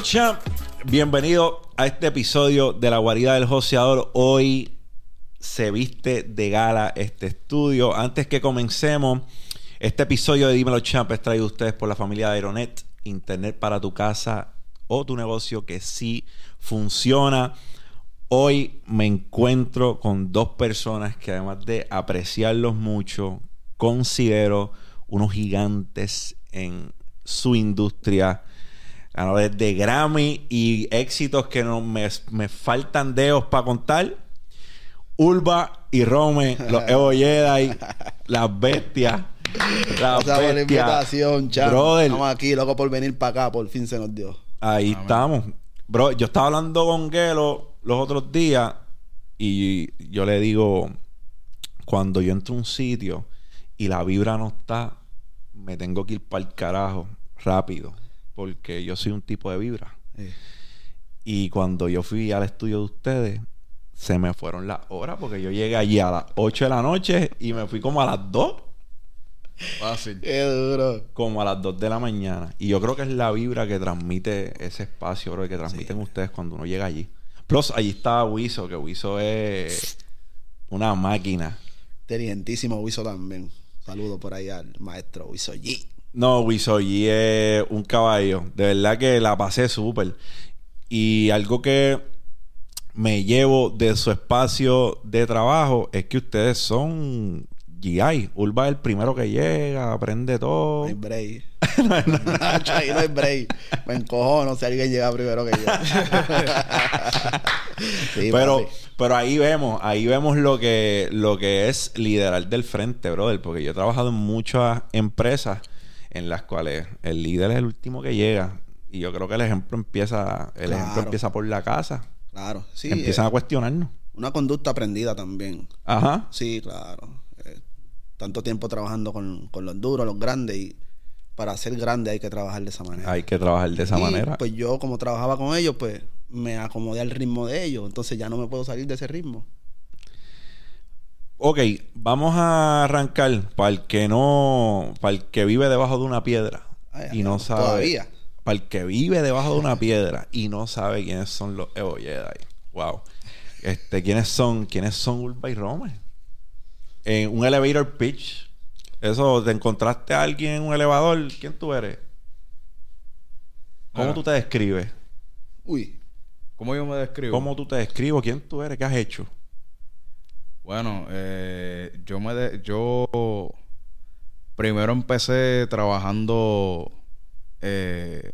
Dímelo, champ. Bienvenido a este episodio de La Guarida del Joseador. Hoy se viste de gala este estudio. Antes que comencemos, este episodio de Dímelo, champ es traído a ustedes por la familia de Aeronet. Internet para tu casa o tu negocio que sí funciona. Hoy me encuentro con dos personas que además de apreciarlos mucho, considero unos gigantes en su industria. Ganadores de Grammy y éxitos que no me, me faltan dedos para contar. Ulva y Rome, los Evo Jedi, las bestias. Las Gracias por la invitación. Brother. Estamos aquí, loco por venir para acá. Por fin se nos dio. Ahí estamos. Bro, yo estaba hablando con Gelo los otros días y yo le digo, cuando yo entro a un sitio y la vibra no está, me tengo que ir para el carajo rápido, porque yo soy un tipo de vibra. Eh, Y cuando yo fui al estudio de ustedes, se me fueron las horas, porque yo llegué allí a las 8 de la noche y me fui como a las 2 Fácil. Qué duro. como a las 2 de la mañana. Y yo creo que es la vibra que transmite ese espacio, bro, que transmiten ustedes cuando uno llega allí. Plus, allí estaba Wiso, que Wiso es una máquina. Inteligentísimo Wiso también. Saludo por ahí al maestro Wiso G. No, Wiso allí es un caballo. De verdad que la pasé súper. Y algo que me llevo de su espacio de trabajo es que ustedes son GI. Urba es el primero que llega, aprende todo. No hay break. Nacho, ahí no hay break. Me encojono si alguien llega primero que yo. Sí, pero, papi. pero ahí vemos, ahí vemos lo que, lo que es liderar del frente, brother. Porque yo he trabajado en muchas empresas en las cuales el líder es el último que llega. Y yo creo que el ejemplo empieza, el ejemplo empieza por la casa. Claro. Sí, Empiezan eh, a cuestionarnos. una conducta aprendida también. Ajá. Sí, claro. Eh, tanto tiempo trabajando con, con los duros, los grandes. Y para ser grande hay que trabajar de esa manera. Hay que trabajar de esa Y, manera. Pues yo, como trabajaba con ellos, pues me acomodé al ritmo de ellos. Entonces ya no me puedo salir de ese ritmo. Ok, vamos a arrancar para el que no, para el que vive debajo de una piedra Ay, y no sabe. todavía. Para el que vive debajo de una piedra y no sabe quiénes son los Evo Jedi. Wow. Este, ¿quiénes son? ¿Quiénes son Urba y Rome? En un elevator pitch. Eso, ¿te encontraste a alguien en un elevador? ¿Quién tú eres? ¿Cómo Ah. tú te describes? Uy, ¿Cómo yo me describo? ¿Cómo tú te describes? ¿Quién tú eres? ¿Qué has hecho? Bueno, eh, yo me de- yo primero empecé trabajando eh,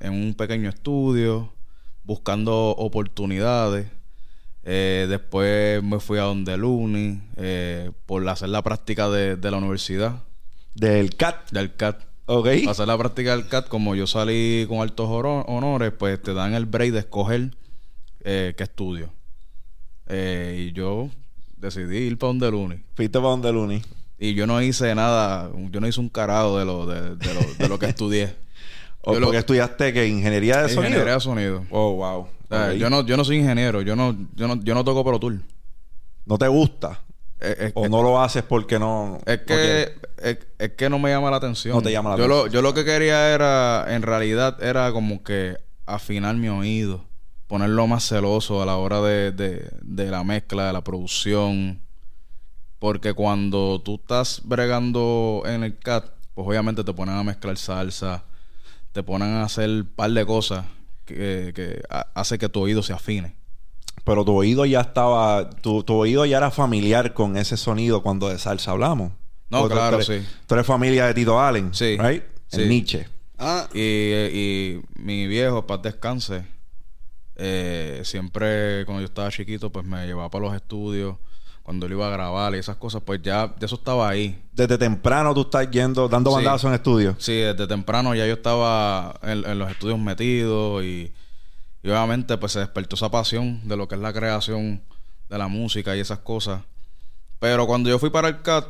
en un pequeño estudio, buscando oportunidades. Eh, después me fui a donde Luni eh, por hacer la práctica de, de la universidad, Del CAT. del CAT. Ok. Para hacer la práctica del CAT, como yo salí con altos honores, pues te dan el break de escoger eh, qué estudio. Eh, y yo decidí ir para donde Luni. Fuiste para donde Luni. Y yo no hice nada, yo no hice un carajo de lo, de, de lo, de lo que estudié. ¿O Yo lo- porque estudiaste que ingeniería de sonido? Ingeniería de sonido. Oh, wow. O sea, Ok. yo, no, yo no soy ingeniero, yo no, yo no, yo no toco Pro Tool. ¿No te gusta? Es, es- ¿O no lo haces porque no... es no que, quieres? es, es que no me llama la atención. No te llama la yo atención. Lo, yo lo que quería era, en realidad, era como que afinar mi oído. Ponerlo más celoso a la hora de, de, de la mezcla, de la producción. Porque cuando tú estás bregando en el CAT, pues obviamente te ponen a mezclar salsa, te ponen a hacer un par de cosas que, que ha- hace que tu oído se afine. Pero tu oído ya estaba... Tu, tu oído ya era familiar con ese sonido cuando de salsa hablamos. No, Porque tú claro, eres- sí. Tú eres familia de Tito Allen, Sí. right? Sí. En Nietzsche. Ah, Y, y mi viejo, paz descanse, eh, siempre cuando yo estaba chiquito, pues me llevaba para los estudios, cuando él iba a grabar y esas cosas, pues ya de eso estaba ahí. Desde temprano tú estás yendo, dando Sí. bandazos en estudio. Sí, desde temprano ya yo estaba en, en los estudios metido y, y obviamente pues se despertó esa pasión de lo que es la creación de la música y esas cosas. Pero cuando yo fui para el CAT,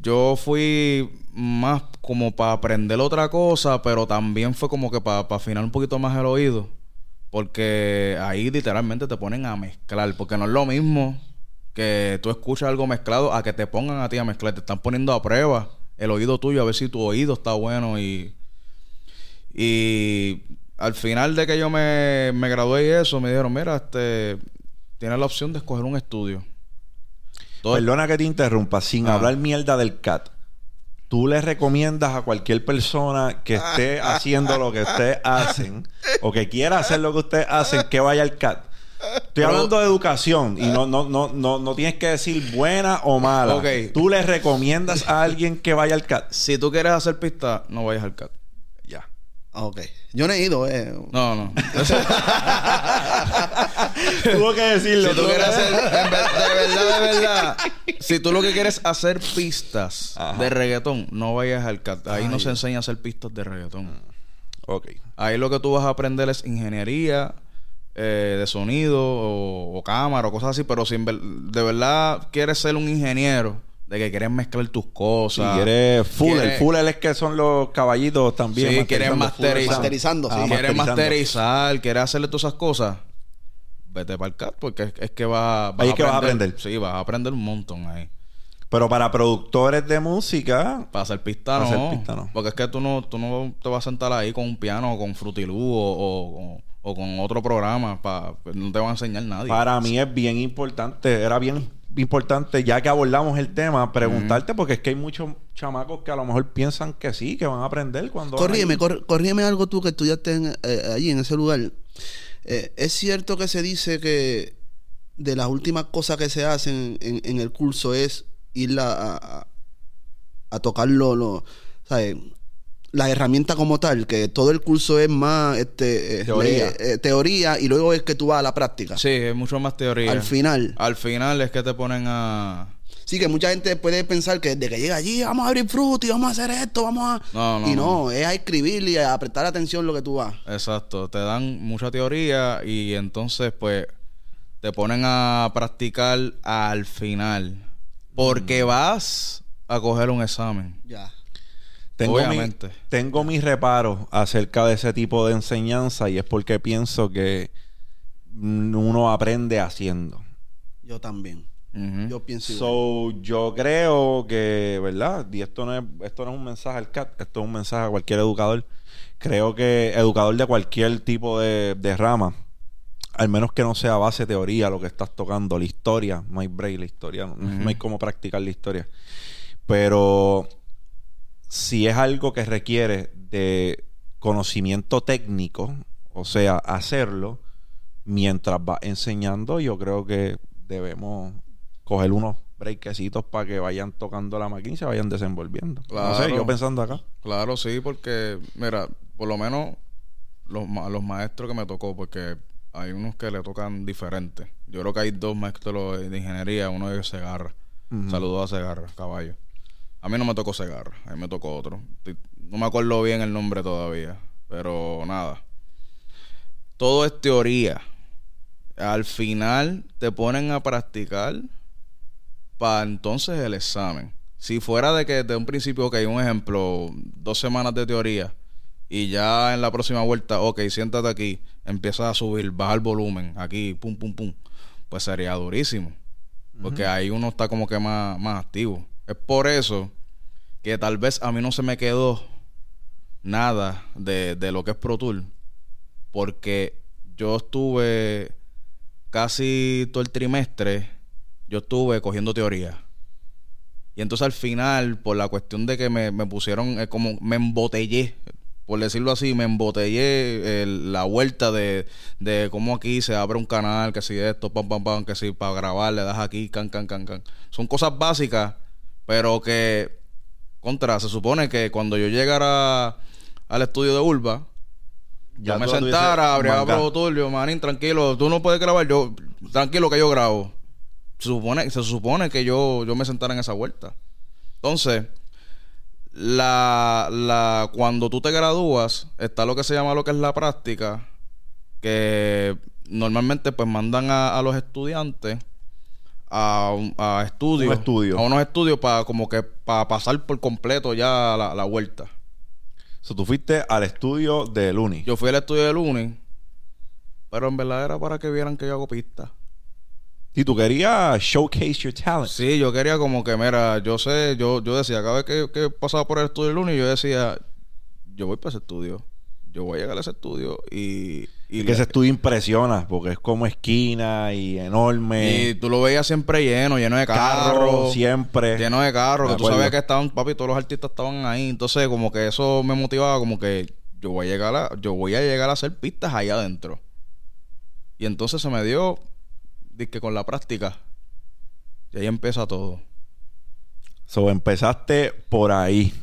yo fui más como para aprender otra cosa, pero también fue como que para, para afinar un poquito más el oído. Porque ahí literalmente te ponen a mezclar, porque no es lo mismo que tú escuchas algo mezclado a que te pongan a ti a mezclar. Te están poniendo a prueba el oído tuyo a ver si tu oído está bueno y... Y al final de que yo me, me gradué y eso, me dijeron, mira, este, tienes la opción de escoger un estudio. Todo- Perdona que te interrumpa, sin Ah. hablar mierda del CAT. ¿Tú le recomiendas a cualquier persona que esté haciendo lo que ustedes hacen o que quiera hacer lo que ustedes hacen que vaya al CAT? Estoy Pero- hablando de educación y no, no, no, no, no tienes que decir buena o mala. Ok. ¿Tú le recomiendas a alguien que vaya al CAT? Si tú quieres hacer pista, no vayas al CAT. Ah, Ok. Yo no he ido, eh. No, no. Tuvo que decirlo. si tú quieres hacer, de verdad, de verdad, si tú lo que quieres es hacer pistas Ajá. de reggaetón, no vayas al CAT. Ahí no se enseña a hacer pistas de reggaetón. Ok. Ahí lo que tú vas a aprender es ingeniería eh, de sonido o, o cámara o cosas así, pero si de verdad quieres ser un ingeniero, de que quieres mezclar tus Si cosas. quieres Fuller. Fuller es que son los caballitos también. Sí, quieres masterizar. Masterizando, sí. Ah, masterizar, quieres hacerle todas esas cosas, vete para el CAT porque es, es que va, Ahí es que vas a aprender. Sí, vas a aprender un montón ahí. Pero para productores de música, Para hacer pista Para no. hacer pista, no. Porque es que tú no, tú no te vas a sentar ahí con un piano o con Fruity Loop o, o- o con otro programa. Pa, no te van a enseñar nadie. para mí es bien importante, era bien importante, ya que abordamos el tema, preguntarte, porque es que hay muchos chamacos que a lo mejor piensan que sí, que van a aprender cuando... Corrígeme, cor- corrígeme algo tú que estudiaste en- eh, allí en ese lugar. Eh, es cierto que se dice que de las últimas cosas que se hacen en, en el curso es ir a, a, a tocar lo, lo- ¿sabes? La herramienta como tal, que todo el curso es más este, eh, Teoría. le- eh, teoría y luego es que tú vas a la práctica. Sí, es mucho más teoría. Al final. Al final es que te ponen a... Sí, que mucha gente puede pensar que desde que llega allí vamos a abrir fruta y vamos a hacer esto, vamos a... No, no, y no, no. es a escribir y a prestar atención lo que tú vas. Exacto. Te dan mucha teoría y entonces pues te ponen a practicar al final. Porque Mm. vas a coger un examen. Ya. Tengo, mi- tengo mis reparos acerca de ese tipo de enseñanza y es porque pienso que uno aprende haciendo. Yo también. Yo pienso igual. So, yo creo que, ¿verdad? Y esto no es, esto no es un mensaje al CAT, esto es un mensaje a cualquier educador. Creo que educador de cualquier tipo de, de rama, al menos que no sea base teoría lo que estás tocando, la historia, no hay break, la historia, no, no hay cómo practicar la historia. Pero si es algo que requiere de conocimiento técnico, o sea, hacerlo mientras va enseñando, yo creo que debemos coger unos breakecitos para que vayan tocando la máquina y se vayan desenvolviendo. No sé, Claro. yo pensando acá. Claro, sí, porque, mira, por lo menos los, ma- los maestros que me tocó, porque hay unos que le tocan diferente. Yo creo que hay dos maestros de ingeniería, uno de Segarra. Ujú. Saludos a Segarra, caballo. A mí no me tocó Segarra, a mí me tocó otro. No me acuerdo bien el nombre todavía, pero nada. Todo es teoría. Al final te ponen a practicar para entonces el examen. Si fuera de que desde un principio, ok, un ejemplo, dos semanas de teoría y ya en la próxima vuelta, ok, siéntate aquí, empieza a subir, baja el volumen, aquí, pum, pum, pum, pues sería durísimo. Porque ahí uno está como que más, más activo. Es por eso que tal vez a mí no se me quedó nada de, de lo que es Pro. Porque yo estuve casi todo el trimestre, yo estuve cogiendo teoría. Y entonces al final, por la cuestión de que me, me pusieron, eh, como me embotellé, por decirlo así, me embotellé el- la vuelta de, de cómo aquí se abre un canal, que si esto, pam, pam, pam, que si para grabar le das aquí, can, can, can, can. Son cosas básicas, pero que, contra, se supone que cuando yo llegara al estudio de Urba, Ya yo me sentara, abría. Pro Tour, yo, manín, tranquilo, tú no puedes grabar, yo, tranquilo que yo grabo. Se supone, se supone que yo, yo me sentara en esa vuelta. Entonces, la, la, cuando tú te gradúas, está lo que se llama lo que es la práctica, que normalmente pues mandan a, a los estudiantes a, un- a estudios, Un estudio. a unos estudios para como que para pasar por completo ya la, la vuelta. So, tú fuiste al estudio de Luni. Yo fui al estudio de lunes, pero en verdad era para que vieran que yo hago pistas. Y tú querías showcase your talent. Sí, yo quería como que, mira, yo sé, yo, yo decía, cada vez que, que pasaba por el estudio de lunes, yo decía, yo voy para ese estudio. yo voy a llegar a ese estudio y... y que ese estudio impresiona porque es como esquina y enorme. y tú lo veías siempre lleno, lleno de carro carros. siempre. Lleno de carros, que tú sabías que estaban, papi, todos los artistas estaban ahí. Entonces, como que eso me motivaba, como que yo voy a llegar a, yo voy a llegar a hacer pistas ahí adentro. Y entonces se me dio, que con la práctica. Y ahí empieza todo. So, empezaste por ahí.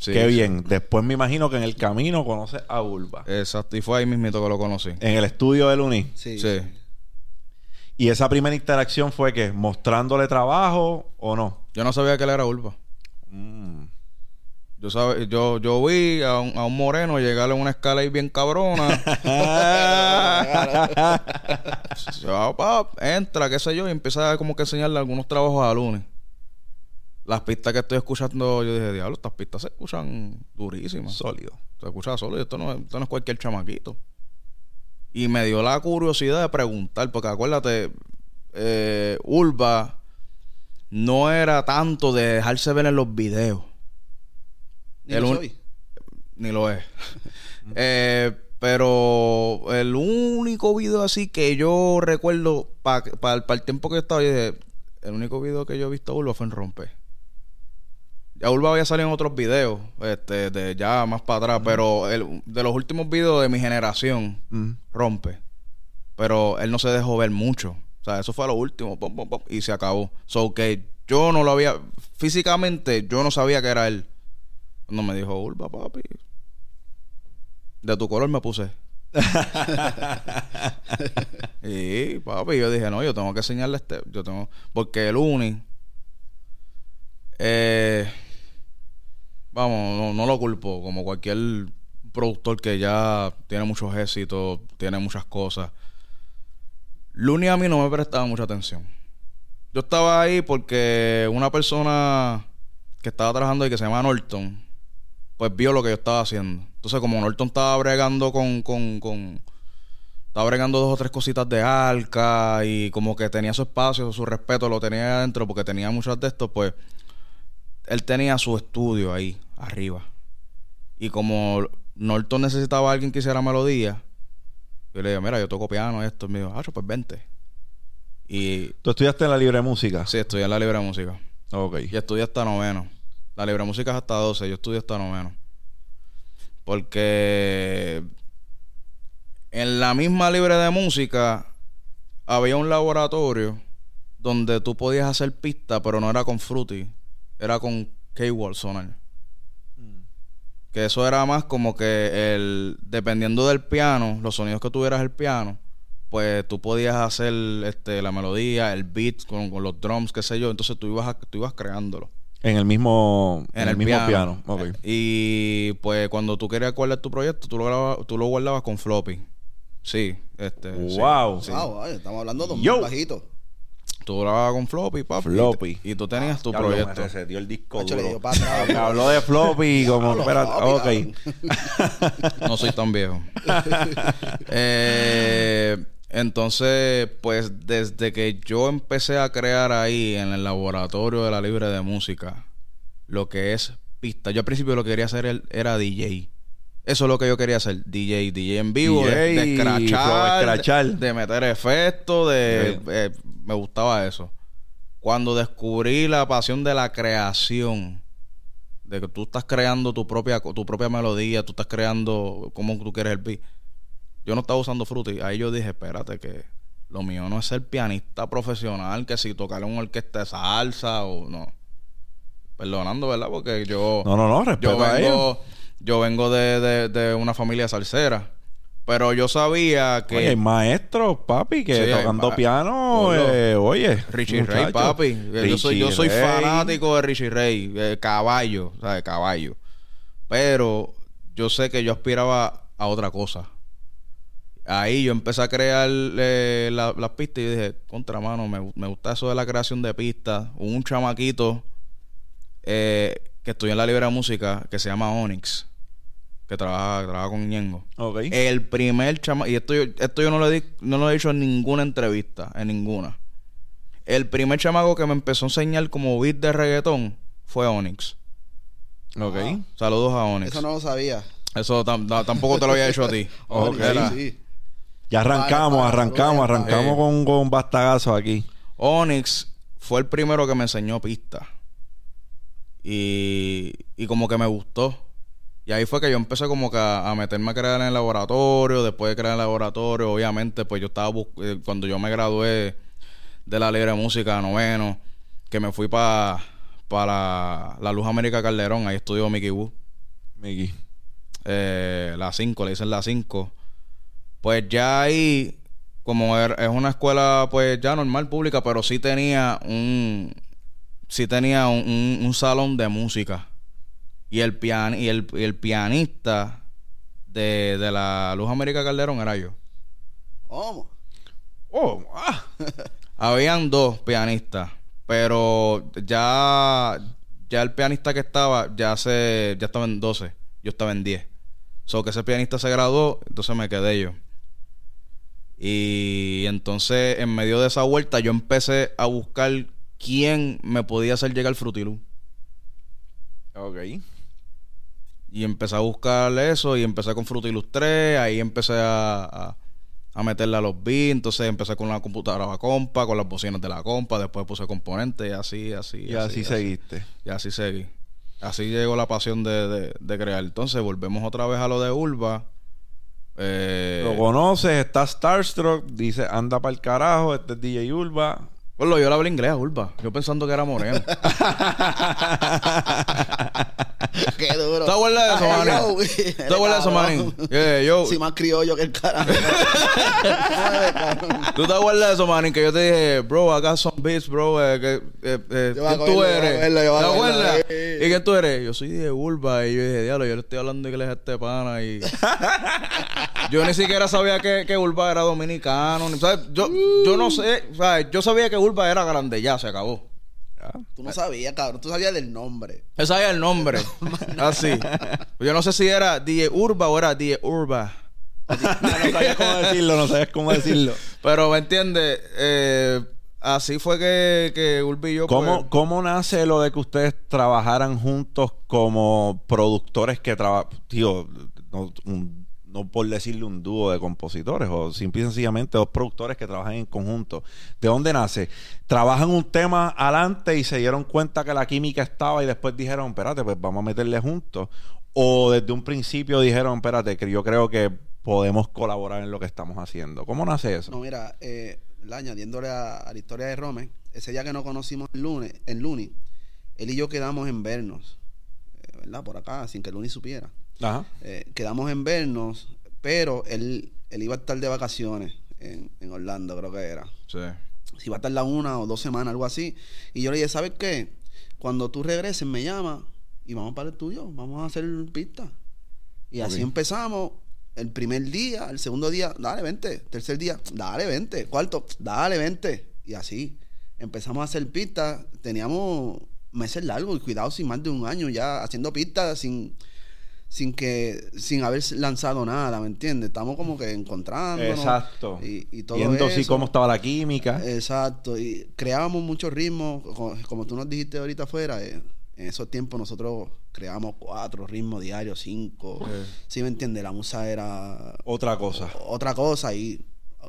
Sí, Qué sí. bien. Después me imagino que en el camino conoces a Urba. Exacto, y fue ahí mismito que lo conocí. En el estudio del Uni. Sí. Sí. Y esa primera interacción fue que mostrándole trabajo o no. Yo no sabía que él era Urba. Mm. Yo, sabe, yo, yo vi a un, a un moreno llegarle a una escala ahí bien cabrona. Pap, entra, qué sé yo, y empieza como que a enseñarle algunos trabajos a lunes. Las pistas que estoy escuchando, yo dije, diablo, estas pistas se escuchan durísimas. Sólido. Se escucha y esto no, esto no es cualquier chamaquito. Y me dio la curiosidad de preguntar, porque acuérdate, eh, Urba no era tanto de dejarse ver en los videos. Ni El lo un- soy. Ni lo es. Eh, pero el único video así que yo recuerdo para el tiempo que estaba, yo dije, el único video que yo he visto a Urba fue en Rompe. Ya Urba había salido en otros videos, este, de ya más para atrás, pero el, de los últimos videos de mi generación. Rompe. Pero él no se dejó ver mucho. O sea, eso fue lo último, pum, pum, pum, y se acabó. So que yo no lo había, físicamente yo no sabía que era él. Cuando me dijo, Urba, papi, de tu color me puse. y papi, yo dije, no, yo tengo que enseñarle este, yo tengo, porque el Uni, eh, vamos, no, no lo culpo, como cualquier productor que ya tiene muchos éxitos, tiene muchas cosas. Luni a mí no me prestaba mucha atención. Yo estaba ahí porque una persona que estaba trabajando ahí que se llama Norton, pues vio lo que yo estaba haciendo. Entonces, como Norton estaba bregando con, con, con estaba bregando dos o tres cositas de arca y como que tenía su espacio, su respeto, lo tenía adentro porque tenía muchos de estos, pues él tenía su estudio ahí, arriba. Y como Norton necesitaba a alguien que hiciera melodía, yo le dije, mira, yo toco piano, esto. Y me dijo, ah, pues vente. Y ¿Tú estudiaste en la libre música? sí, estudié en la libre música. Ok. Y estudié hasta noveno. La libre música es hasta 12, yo estudié hasta noveno. Porque en la misma libre de música había un laboratorio donde tú podías hacer pista, pero no era con Fruity, era con K-Wall Sonar. Que eso era más como que el dependiendo del piano, los sonidos que tuvieras el piano, pues tú podías hacer este la melodía, el beat con, con los drums, qué sé yo, entonces tú ibas a- tú ibas creándolo. En el mismo, En, el, mismo piano. piano. Ok. Y pues cuando tú querías guardar tu proyecto, tú lo, grababas- tú lo guardabas con floppy. Sí, este. sí, Wow. sí. Wow, ay, estamos hablando de un bajito. Tú lo grababas con floppy, papi. Floppy. Y, tú tenías tu proyecto. reseteó el disco Hacho, le duro. dio para atrás. Me habló de floppy y como... Espérate, ok. No soy tan viejo. Eh, entonces, pues desde que yo empecé a crear ahí en el laboratorio de la Libre de Música, lo que es pista. Yo al principio lo que quería hacer el- era DJ. Eso es lo que yo quería hacer. DJ, DJ en vivo, de- DJ, de, escrachar. De, de meter efectos, de... Sí. eh, me gustaba eso. Cuando descubrí la pasión de la creación, de que tú estás creando tu propia tu propia melodía, tú estás creando cómo tú quieres el beat. Yo no estaba usando Fruity. Ahí yo dije, espérate que lo mío no es ser pianista profesional, que si tocar en una orquesta de salsa o no. Perdonando, ¿verdad? Porque yo No, no, no, respeto yo a ellos. Yo vengo de, de, de una familia salsera. Pero yo sabía que Oye, hay maestros, papi, que Sí, tocando piano, eh, oye. Richie muchacho. Ray, papi. Eh, yo soy, yo soy Ray. fanático de Richie Ray, eh, caballo, o sea, de caballo. Pero yo sé que yo aspiraba a otra cosa. Ahí yo empecé a crear eh, la- las pistas y dije, contra mano, me, me gusta eso de la creación de pistas. Un chamaquito que estudió en la libre de música que se llama Onyx, que trabaja, trabaja con Ñengo. Ok. El primer chama y esto yo, esto yo no lo, di- no lo he dicho en ninguna entrevista, en ninguna. El primer chamaco que me empezó a enseñar como beat de reggaetón fue Onyx. ok. Saludos a Onyx. Eso no lo sabía. Eso tam- da- tampoco te lo había hecho a ti. Ok. Era- Sí, sí. Ya arrancamos, arrancamos, arrancamos con, con bastagazo aquí. Onyx fue el primero que me enseñó pista. Y, y como que me gustó. Y ahí fue que yo empecé como que a, a meterme a crear en el laboratorio. Después de crear en el laboratorio, obviamente, pues yo estaba eh, cuando yo me gradué de la libre música noveno, que me fui para para la Luz América Calderón, ahí estudió Mickey Wu. Miki. eh, la 5, le dicen la 5. Pues ya ahí, como er- es una escuela pues ya normal pública, pero sí tenía un sí tenía un, un- un salón de música. Y el pian y el, y el pianista de, de la Luz América Calderón era yo. ¿Cómo? Oh, ah. Habían dos pianistas, pero ya, ya el pianista que estaba, ya se, ya estaba en 12, yo estaba en 10. So que ese pianista se graduó, entonces me quedé yo. Y entonces, en medio de esa vuelta, yo empecé a buscar quién me podía hacer llegar Frutilú. Ok. Y empecé a buscar eso y empecé con Frutilus 3, ahí empecé a, a, a meterle a los beats, entonces empecé con la computadora la compa, con las bocinas de la compa, después puse componentes y así, así. Y así seguiste. Y así seguí. Así llegó la pasión de, de, de crear. Entonces volvemos otra vez a lo de Urba. Eh, Lo conoces, está Starstruck, dice anda para el carajo, este es DJ Urba. Bueno, yo le hablé inglés Urba. Yo pensando que era moreno. Qué duro. ¿Te acuerdas de eso, Ay, manín? yo, güey. ¿Te acuerdas de eso, manín? Yeah, yo. Sí, más criollo que el carajo. ¿Tú te acuerdas de eso, manín? Que yo te dije, bro, got some beats, bro. Eh, que, eh, eh, ¿Quién tú eres? ¿Te acuerdas? ¿Y quién tú eres? Yo soy de Urba. Y yo dije, diablo, yo le estoy hablando inglés a este pana. Y yo ni siquiera sabía que, que Urba era dominicano. ni- ¿sabes? Yo, yo no sé. ¿sabes? Yo sabía que Urba era grande. Ya, se acabó. Tú no sabías, cabrón. Tú sabías del nombre. Yo sabía el nombre. Así. Yo no sé si era DJ Urba o era DJ Urba. no sabías cómo decirlo, no sabías cómo decirlo. Pero, ¿me entiendes? Eh, así fue que, que Urbi y yo... ¿Cómo, pues, ¿Cómo nace lo de que ustedes trabajaran juntos como productores que trabajan, tío, no, un- no por decirle un dúo de compositores, o simple y sencillamente dos productores que trabajan en conjunto? ¿De dónde nace? ¿Trabajan un tema adelante y se dieron cuenta que la química estaba y después dijeron, espérate, pues vamos a meterle juntos? ¿O desde un principio dijeron, espérate, que yo creo que podemos colaborar en lo que estamos haciendo? ¿Cómo nace eso? No, mira, eh, la- añadiéndole a, la historia de Rome, ese día que nos conocimos el lunes, el lunes, él y yo quedamos en vernos, eh, ¿verdad? Por acá, sin que el supiera. Ajá. Eh, quedamos en vernos, pero él, él iba a estar de vacaciones en, en Orlando, creo que era. Sí. Si iba a estar la una o dos semanas, algo así. Y yo le dije, ¿sabes qué? Cuando tú regreses, me llama y vamos para el tuyo, vamos a hacer pista. Y así empezamos. El primer día, el segundo día, dale, vente. Tercer día, dale, vente. Cuarto, dale, vente. Y así empezamos a hacer pistas. Teníamos meses largos y cuidado sin más de un año ya haciendo pistas sin sin que sin haber lanzado nada, ¿me entiendes? Estamos como que encontrándonos Exacto. y, y todo Viendo eso. si cómo estaba la química. Exacto, y creábamos muchos ritmos, co- como tú nos dijiste ahorita afuera, eh, en esos tiempos nosotros creábamos cuatro ritmos diarios, cinco, ¿sí me entiendes? La musa era Otra cosa. otra cosa y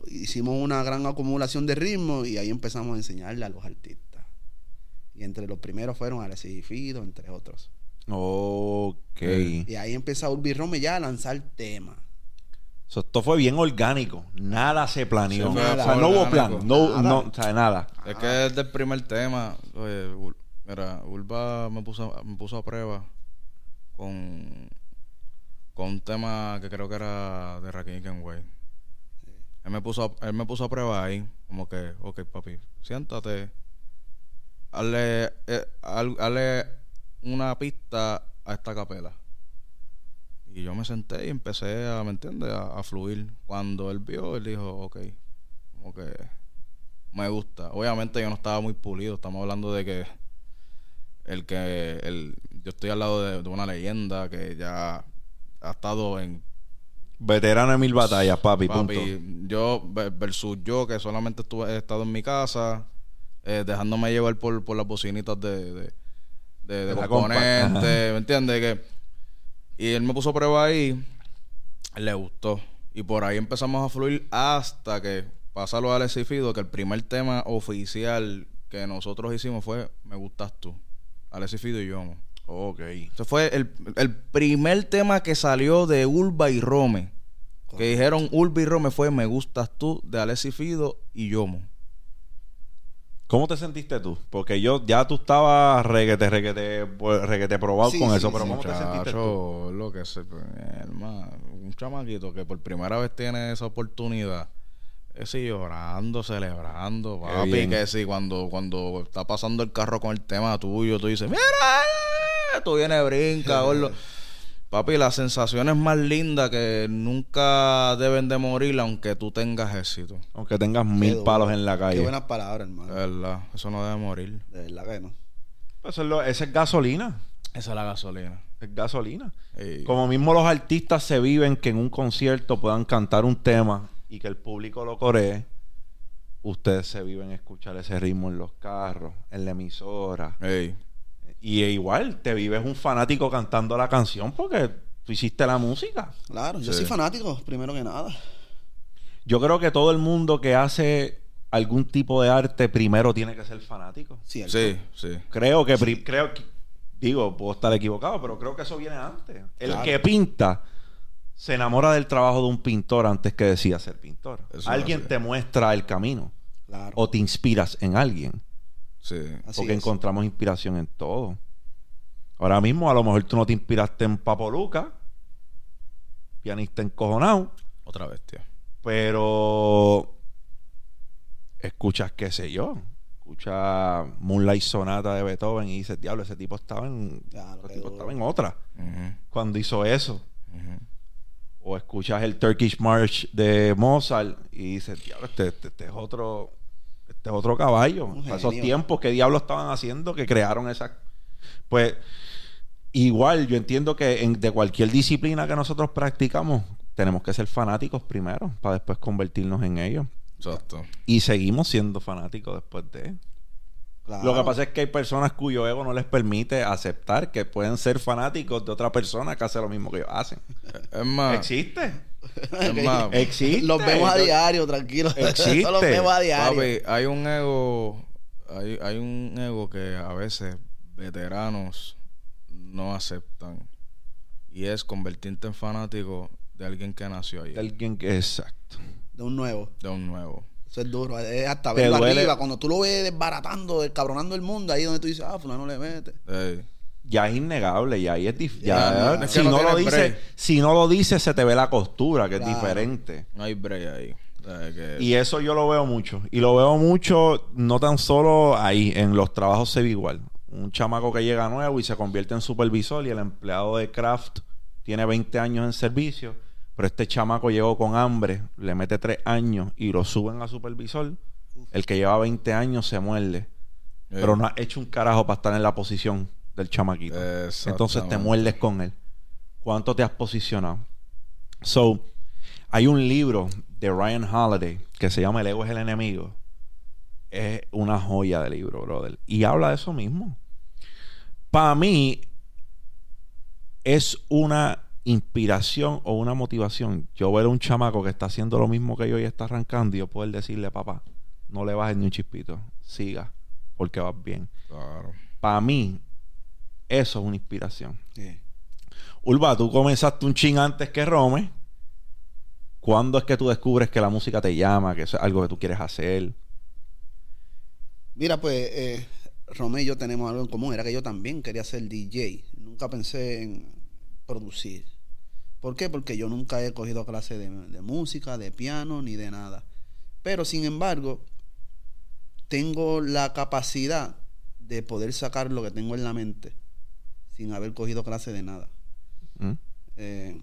hicimos una gran acumulación de ritmos y ahí empezamos a enseñarle a los artistas. Y entre los primeros fueron Alexis y Fido, entre otros. Ok. Y ahí empezó Urbi Rome ya a lanzar temas. So, esto fue bien orgánico. Nada se planeó. Sí, o sea, no hubo plan. No, Nada. no, o sea, nada. Es que desde el primer tema, oye, mira, Urba me puso, me puso a prueba con, con un tema que creo que era de Rakim Kenway. Él me puso, a- él me puso a prueba ahí, como que, ok, papi, siéntate, hazle, eh, hazle una pista a esta capela. Y yo me senté y empecé a, ¿me entiendes? A, a fluir. Cuando él vio, él dijo, ok, como que me gusta. Obviamente yo no estaba muy pulido. Estamos hablando de que el que el, yo estoy al lado de, de una leyenda que ya ha estado en Veterano de mil batallas, papi, punto. papi. Yo ve- versus yo que solamente estuve he estado en mi casa eh, dejándome llevar por, por las bocinitas de de, de, de componentes. ¿me entiendes? Que Y él me puso prueba ahí, le gustó. Y por ahí empezamos a fluir hasta que pasa lo de Alex y Fido, que el primer tema oficial que nosotros hicimos fue Me gustas tú. Alex y Fido y yo. Ok. Ese fue el, el primer tema que salió de Urba y Rome. Que dijeron Urba y Rome fue Me gustas tú de Alessi Fido y Yomo. ¿Cómo te sentiste tú? Porque yo ya tú estabas reguete, reguete, pues, reguete probado Sí, con sí, eso, pero sí, ¿cómo te sentiste tú? Lo que se, pues, hermano, un chamaquito que por primera vez tiene esa oportunidad. Ese llorando, celebrando, papi, que sí, cuando, cuando está pasando el carro con el tema tuyo, tú dices, mira, eh", tú vienes, brinca, gordo. Papi, las sensaciones más lindas que nunca deben de morir aunque tú tengas éxito. Aunque tengas Qué mil duro. palos en la Qué calle. buenas palabras, De hermano. verdad, eso no debe morir. De verdad que no. Pues eso es lo- esa es gasolina. Esa es la gasolina. Es gasolina. Ey. Como mismo los artistas se viven que en un concierto puedan cantar un tema y que el público lo coree, ustedes se viven escuchar ese ritmo en los carros, en la emisora. Ey. Y igual, te vives un fanático cantando la canción porque tú hiciste la música. Claro, yo Sí. soy fanático, primero que nada. Yo creo que todo el mundo que hace algún tipo de arte primero tiene que ser fanático. Cierto. Sí, sí. Creo que, creo que, digo, puedo estar equivocado, pero creo que eso viene antes. El Claro. que pinta se enamora del trabajo de un pintor antes que decida ser pintor. Eso alguien te muestra el camino Claro. o te inspiras en alguien, Sí. Así porque es. encontramos inspiración en todo. Ahora mismo a lo mejor tú no te inspiraste en Papo Luca, pianista encojonado, Otra bestia. pero escuchas, qué sé yo, escuchas Moonlight Sonata de Beethoven y dices, diablo, ese tipo estaba en, ese tipo estaba en otra cuando hizo eso. O escuchas el Turkish March de Mozart y dices, diablo, este, este- este es otro, este es otro caballo. Un Para esos tiempos, ¿qué diablos estaban haciendo que crearon esa? Pues igual, yo entiendo que en- de cualquier disciplina que nosotros practicamos, tenemos que ser fanáticos primero para después convertirnos en ellos. Exacto. Y seguimos siendo fanáticos después de. Claro. Lo que pasa es que hay personas cuyo ego no les permite aceptar que pueden ser fanáticos de otra persona que hace lo mismo que ellos hacen. Es más, Existe. Existe. Los vemos a diario, tranquilo. Existe. los vemos a diario. papi, hay un ego, hay, hay un ego que a veces veteranos no aceptan. Y es convertirte en fanático de alguien que nació ahí, de alguien que exacto. De un nuevo. de un nuevo. Eso es duro. Es hasta verlo arriba. Cuando tú lo ves desbaratando, descabronando el mundo, ahí donde tú dices, ah, fulano le mete. Ya es innegable, ya ahí es difícil. Ya, no, es si no no, lo dice, si no lo dice, se te ve la costura, que Claro. es diferente. No hay break ahí. Que- Y eso yo lo veo mucho. Y lo veo mucho, no tan solo ahí, en los trabajos se ve igual. Un chamaco que llega nuevo y se convierte en supervisor y el empleado de craft tiene 20 años en servicio, pero este chamaco llegó con hambre, le mete 3 años y lo suben a supervisor. El que lleva 20 años se muerde, Ey. pero no ha hecho un carajo para estar en la posición del chamaquito. Entonces te muerdes con él. ¿Cuánto te has posicionado? So, hay un libro de Ryan Holiday que se llama El ego es el enemigo. Es una joya de libro, brother. Y habla de eso mismo. Para mí, es una inspiración o una motivación. Yo ver a un chamaco que está haciendo lo mismo que yo y está arrancando y yo poder decirle, papá, no le bajes ni un chispito. Siga, porque vas bien. Claro. Para mí, eso es una inspiración. Sí. Ulva, tú comenzaste un chin antes que Rome. ¿Cuándo es que tú descubres que la música te llama, que eso es algo que tú quieres hacer? Mira, pues, eh, Romeo y yo tenemos algo en común. Era que yo también quería ser DJ. Nunca pensé en producir. ¿Por qué? Porque yo nunca he cogido clase de, de música, de piano, ni de nada. Pero, sin embargo, tengo la capacidad de poder sacar lo que tengo en la mente sin haber cogido clase de nada. ¿Mm? Eh,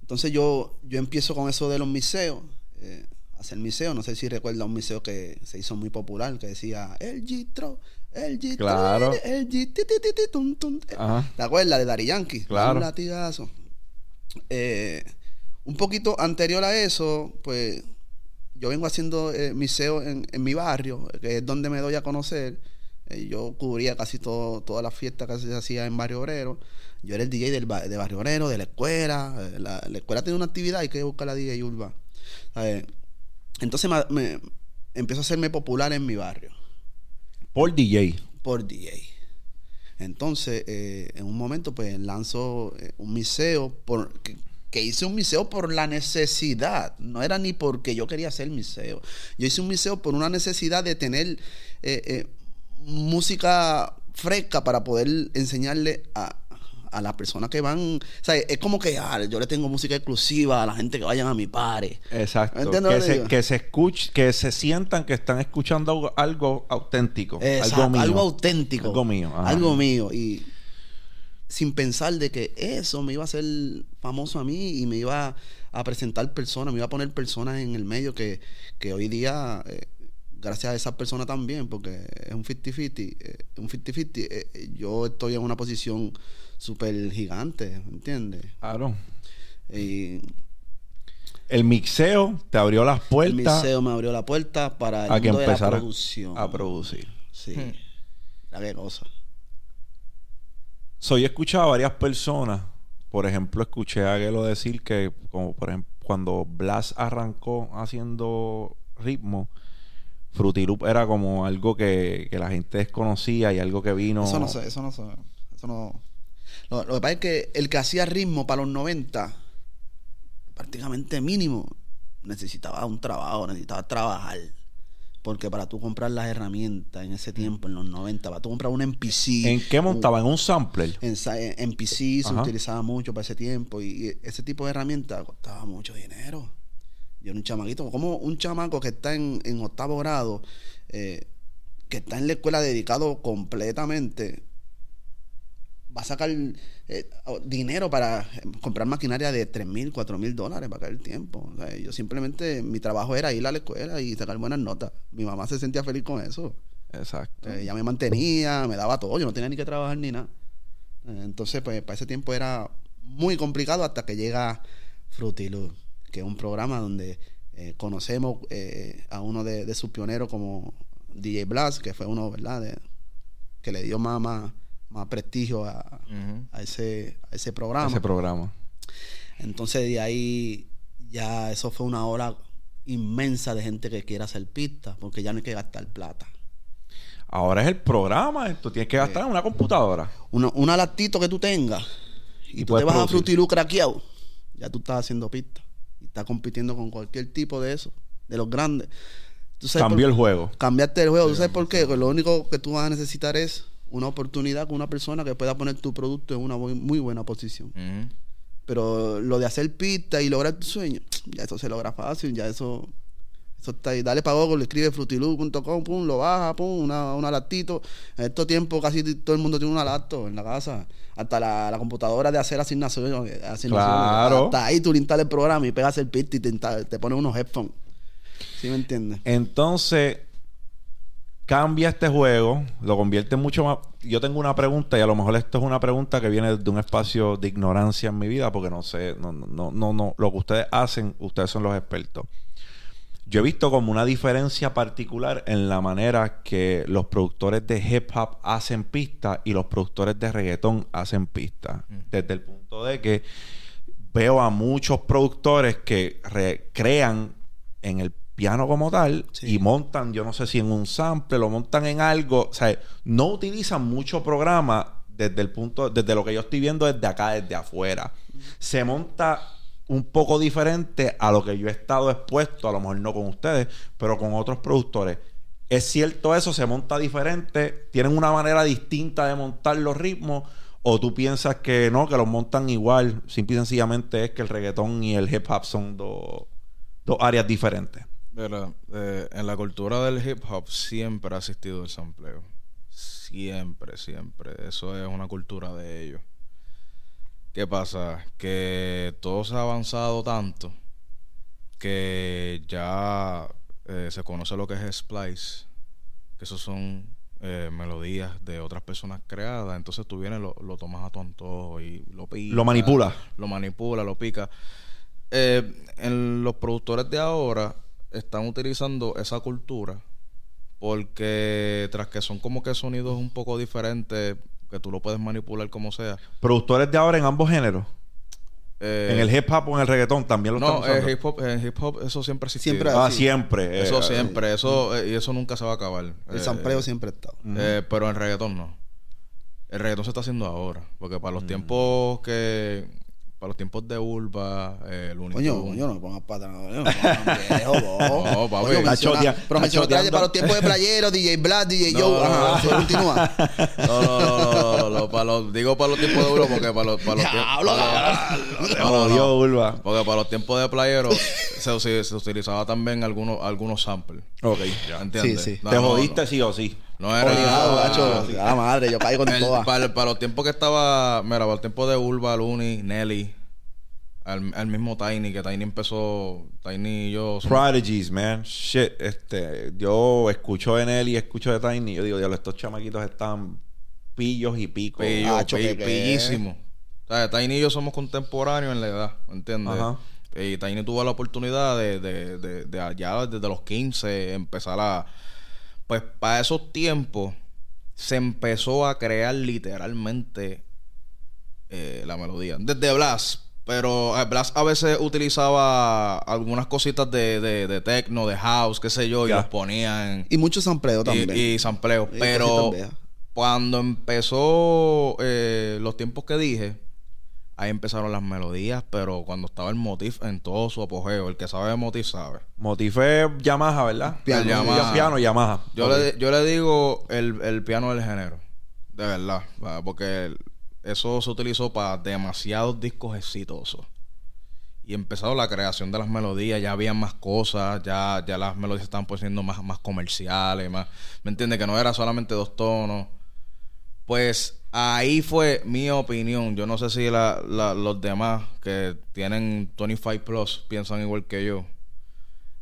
entonces yo, yo empiezo con eso de los miseos. eh, hacer miseo. No sé si recuerda un miseo que se hizo muy popular, que decía el Gitro, el Gitro, Claro. el Gitro, tum, tum". Ajá. ¿Te acuerdas de Dari Yankee? Claro. Un latigazo. Eh, un poquito anterior a eso, pues yo vengo haciendo eh, miseo en, en mi barrio, que es donde me doy a conocer. Eh, yo cubría casi todo, todas las fiestas que se hacía en Barrio Obrero. Yo era el DJ del, ba- de Barrio Obrero, de la escuela. Eh, La, la escuela tiene una actividad, hay que buscar la DJ Urba. ¿Sabes? Entonces me, a hacerme popular en mi barrio Por DJ. por DJ. Entonces, eh, en un momento, pues lanzo eh, un miseo por, que, que hice un miseo por la necesidad. No era ni porque yo quería hacer miseo. Yo hice un miseo por una necesidad de tener eh, música fresca para poder enseñarle a, a las personas que van. O sea, es como que ah, yo le tengo música exclusiva a la gente que vayan a mi pare. Exacto. ¿Entiendes lo Que se, que se escuche, que se sientan que están escuchando algo, algo auténtico. Exacto, algo mío. algo auténtico. Algo mío. ajá. Algo mío. Y sin pensar de que eso me iba a hacer famoso a mí y me iba a presentar personas, me iba a poner personas en el medio que, que hoy día, eh, gracias a esas personas también, porque es un 50-50, eh, un 50-50, eh, eh, yo estoy en una posición súper gigante, ¿entiendes? Claro. Y El mixeo te abrió las el puertas miseo me abrió la puerta para el a que mundo de la producción. a producir. Sí. Hmm. La qué cosa. So, yo he escuchado a varias personas, por ejemplo, escuché a Aguelo decir que, como por ejemplo, cuando Blas arrancó haciendo ritmo, Fruity Loop era como algo que, que la gente desconocía y algo que vino. Eso no sé, eso no sé. Eso no. Lo, lo que pasa es que el que hacía ritmo para los 90, prácticamente mínimo, necesitaba un trabajo, necesitaba trabajar. Porque para tú comprar las herramientas en ese tiempo, en los 90, para tú comprar un MPC. ¿En qué montaba? ¿En un sampler? En, MPC se utilizaba mucho para ese tiempo y, y ese tipo de herramientas costaba mucho dinero. Yo era un chamaquito, como un chamaco que está en, en octavo grado, eh, que está en la escuela dedicado completamente, va a sacar eh, dinero para eh, comprar maquinaria de 3 mil, 4 mil dólares para aquel tiempo. O sea, yo simplemente, mi trabajo era ir a la escuela y sacar buenas notas. Mi mamá se sentía feliz con eso. Exacto. Eh, ella me mantenía, me daba todo, yo no tenía ni que trabajar ni nada. Eh, entonces, pues para ese tiempo era muy complicado hasta que llega Fruity Loop, que es un programa donde eh, conocemos eh, a uno de, de sus pioneros como DJ Blast, que fue uno, ¿verdad?, de- que le dio más, más, más prestigio a, a ese, a ese programa. Ese programa. Entonces de ahí ya eso fue una hora inmensa de gente que quiere hacer pistas, porque ya no hay que gastar plata. Ahora es el programa. Tú tienes que gastar en una computadora. una, una lactito que tú tengas y, Y tú te vas a producir. Fruity Loop craqueado, ya tú estás haciendo pista y estás compitiendo con cualquier tipo de eso, de los grandes. ¿Tú sabes Cambió por- el juego. Cambiaste el juego. ¿Tú sabes por qué? Que lo único que tú vas a necesitar es una oportunidad con una persona que pueda poner tu producto en una muy buena posición. Pero lo de hacer pista y lograr tu sueño, ya eso se logra fácil, ya eso, eso está ahí. Dale para Google, escribe frutiloop.com, pum, lo baja, pum, una, una lactito. En estos tiempos casi todo el mundo tiene una lacto en la casa. Hasta la, la computadora de hacer asignaciones. asignaciones. Claro. Hasta ahí tú le instalas el programa y pegas el pista y te, te pones unos headphones. ¿Sí me entiendes? Entonces, cambia este juego, lo convierte mucho más. Yo tengo una pregunta, y a lo mejor esto es una pregunta que viene de un espacio de ignorancia en mi vida, porque no sé, no, no, no, no, lo que ustedes hacen, ustedes son los expertos. Yo he visto como una diferencia particular en la manera que los productores de hip hop hacen pistas y los productores de reggaetón hacen pistas. Desde el punto de que veo a muchos productores que recrean en el piano como tal Sí. y montan, yo no sé si en un sample, lo montan en algo, o sea, no utilizan mucho programa desde el punto, desde lo que yo estoy viendo desde acá, desde afuera. Se monta un poco diferente a lo que yo he estado expuesto, a lo mejor no con ustedes, pero con otros productores. Es cierto eso, se monta diferente, tienen una manera distinta de montar los ritmos, o tú piensas que no, que los montan igual, simple y sencillamente es que el reggaetón y el hip hop son dos, dos áreas diferentes. Mira, eh, en la cultura del hip hop siempre ha existido el sampleo. Siempre, siempre. Eso es una cultura de ellos. ¿Qué pasa? Que todo se ha avanzado tanto que ya eh, se conoce lo que es splice. Que esos son eh, melodías de otras personas creadas. Entonces tú vienes, lo, lo tomas a tu antojo y lo picas. Lo manipula. Lo manipula, lo pica. Eh, en los productores de ahora están utilizando esa cultura Porque tras que son como que sonidos un poco diferentes, que tú lo puedes manipular como sea. Productores de ahora en ambos géneros. Eh, en el hip hop o en el reggaetón también lo no, están usando. el hip hop, en hip hop eso siempre ha existido. Siempre ah, siempre. Eso eh, siempre, eso eh, y eso nunca se va a acabar. El Eh, sampleo siempre ha estado. eh, pero en reggaetón no. El reggaetón se está haciendo ahora, porque para los tiempos que para los tiempos de Urba, eh, Looney Coño, coño, no me pongas pata. No, no me no. No, papi. Chotea- pero mencionaste choteando. para los tiempos de playero, DJ Black, DJ Joe. no, Ajá, continúa. No, no, no, no, no, no, para los, digo para los tiempos de Urba porque para los, para los tiempos. No. Urba. Porque para los tiempos de playero se, se, se utilizaba también algunos, algunos samples. Ok, ya. ¿Entiendes? Sí, sí. No, Te no, jodiste no. sí o sí. No era. Obligado, gacho. sí. A la madre, yo caigo en El- todas. para, para los tiempos que estaba, mira, para el tiempo de Urba, Looney, Nelly, al, al mismo Tiny, que Tiny empezó, Tiny y yo. somos- Prodigies, man. Shit. Este, yo escucho de Nelly y escucho de Tiny. Yo digo, diablo, estos chamaquitos están pillos y picos. pillo, Acho, pi- que- que- pillísimo. O sea, Tiny y yo somos contemporáneos en la edad, ¿entiendes? Ajá. Y Tiny tuvo la oportunidad de, de, de, de allá desde los 15 empezar a... Pues para esos tiempos se empezó a crear literalmente eh, la melodía. Desde Blas, pero eh, Blas a veces utilizaba algunas cositas de, de, de techno, de house, qué sé yo, y los ponían Y mucho sampleo también. y, y sampleo. Y Pero cuando empezó eh, los tiempos que dije, ahí empezaron las melodías, pero cuando estaba el Motif en todo su apogeo, el que sabe de Motif sabe. Motifé Yamaha, ¿verdad? Piano. El Yamaha. Piano, Yamaha. Yo, Ok. le, yo le digo el, el piano del género, de verdad, ¿verdad? porque eso se utilizó para demasiados discos exitosos. Y empezó la creación de las melodías, ya había más cosas, ya, ya las melodías estaban pues siendo más, más comerciales, más, ¿me entiendes? Que no era solamente dos tonos. Pues ahí fue mi opinión. Yo no sé si la- los demás que tienen 25 plus piensan igual que yo.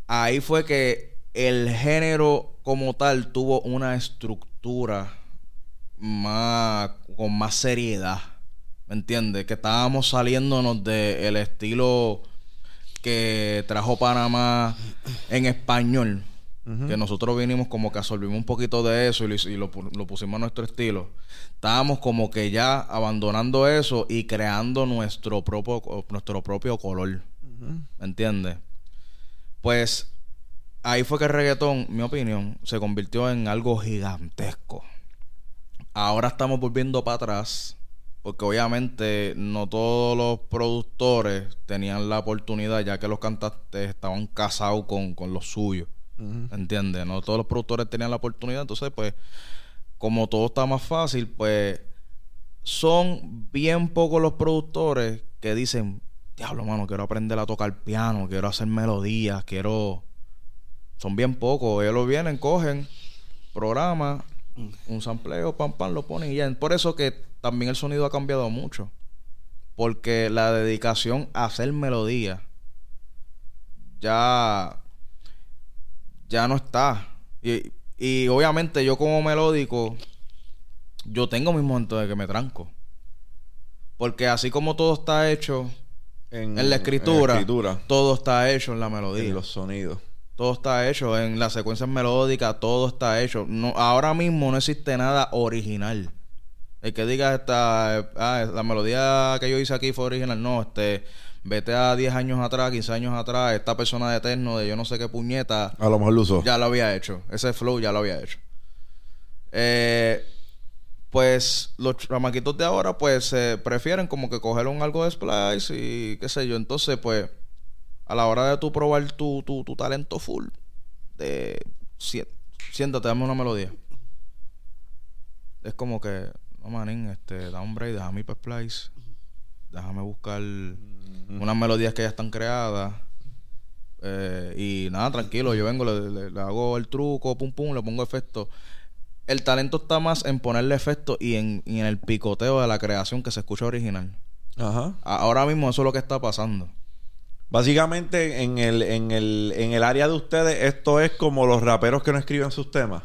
Ahí fue que el género como tal tuvo una estructura más con más seriedad. ¿Me entiendes? Que estábamos saliéndonos del estilo que trajo Panamá en español. Que nosotros vinimos como que absorbimos un poquito de eso y, lo, y lo pu- lo pusimos a nuestro estilo. Estábamos como que ya abandonando eso y creando nuestro propio, nuestro propio color. ¿Me entiendes? Pues ahí fue que el reggaetón, mi opinión, se convirtió en algo gigantesco. Ahora estamos volviendo para atrás. Porque obviamente no todos los productores tenían la oportunidad, ya que los cantantes estaban casados con, con los suyos. ¿Entiendes? No todos los productores tenían la oportunidad. Entonces, pues, como todo está más fácil, pues, son bien pocos los productores que dicen, diablo, mano, quiero aprender a tocar piano, quiero hacer melodías, quiero... Son bien pocos. Ellos lo vienen, cogen, programa, un sampleo, pam, pam, lo ponen y ya. Por eso que también el sonido ha cambiado mucho. Porque la dedicación a hacer melodía ya ya no está. Y, y obviamente yo como melódico, yo tengo mis momentos de que me tranco. Porque así como todo está hecho en, la escritura, en la escritura, todo está hecho en la melodía. en los sonidos. Todo está hecho en las secuencias melódicas, todo está hecho. No, ahora mismo no existe nada original. El que diga esta, ah, la melodía que yo hice aquí fue original, no, este, vete a 10 años atrás, 15 años atrás, esta persona de eterno, de yo no sé qué puñeta, A lo mejor lo usó. ya lo había hecho. Ese flow ya lo había hecho. Eh, pues los chamaquitos de ahora, pues se prefieren como que coger un algo de splice y qué sé yo. Entonces, pues, a la hora de tú probar tu, tu, tu talento full, de si- siéntate, dame una melodía. Es como que, no manín, este, da un break, déjame ir para splice. Déjame buscar unas melodías que ya están creadas. Eh, y nada, tranquilo, yo vengo, le, le- le hago el truco, pum pum, le pongo efecto. El talento está más en ponerle efecto y en, y en el picoteo de la creación que se escucha original. Ajá. Ahora mismo eso es lo que está pasando. Básicamente, en el, en, el, en el área de ustedes, esto es como los raperos que no escriben sus temas.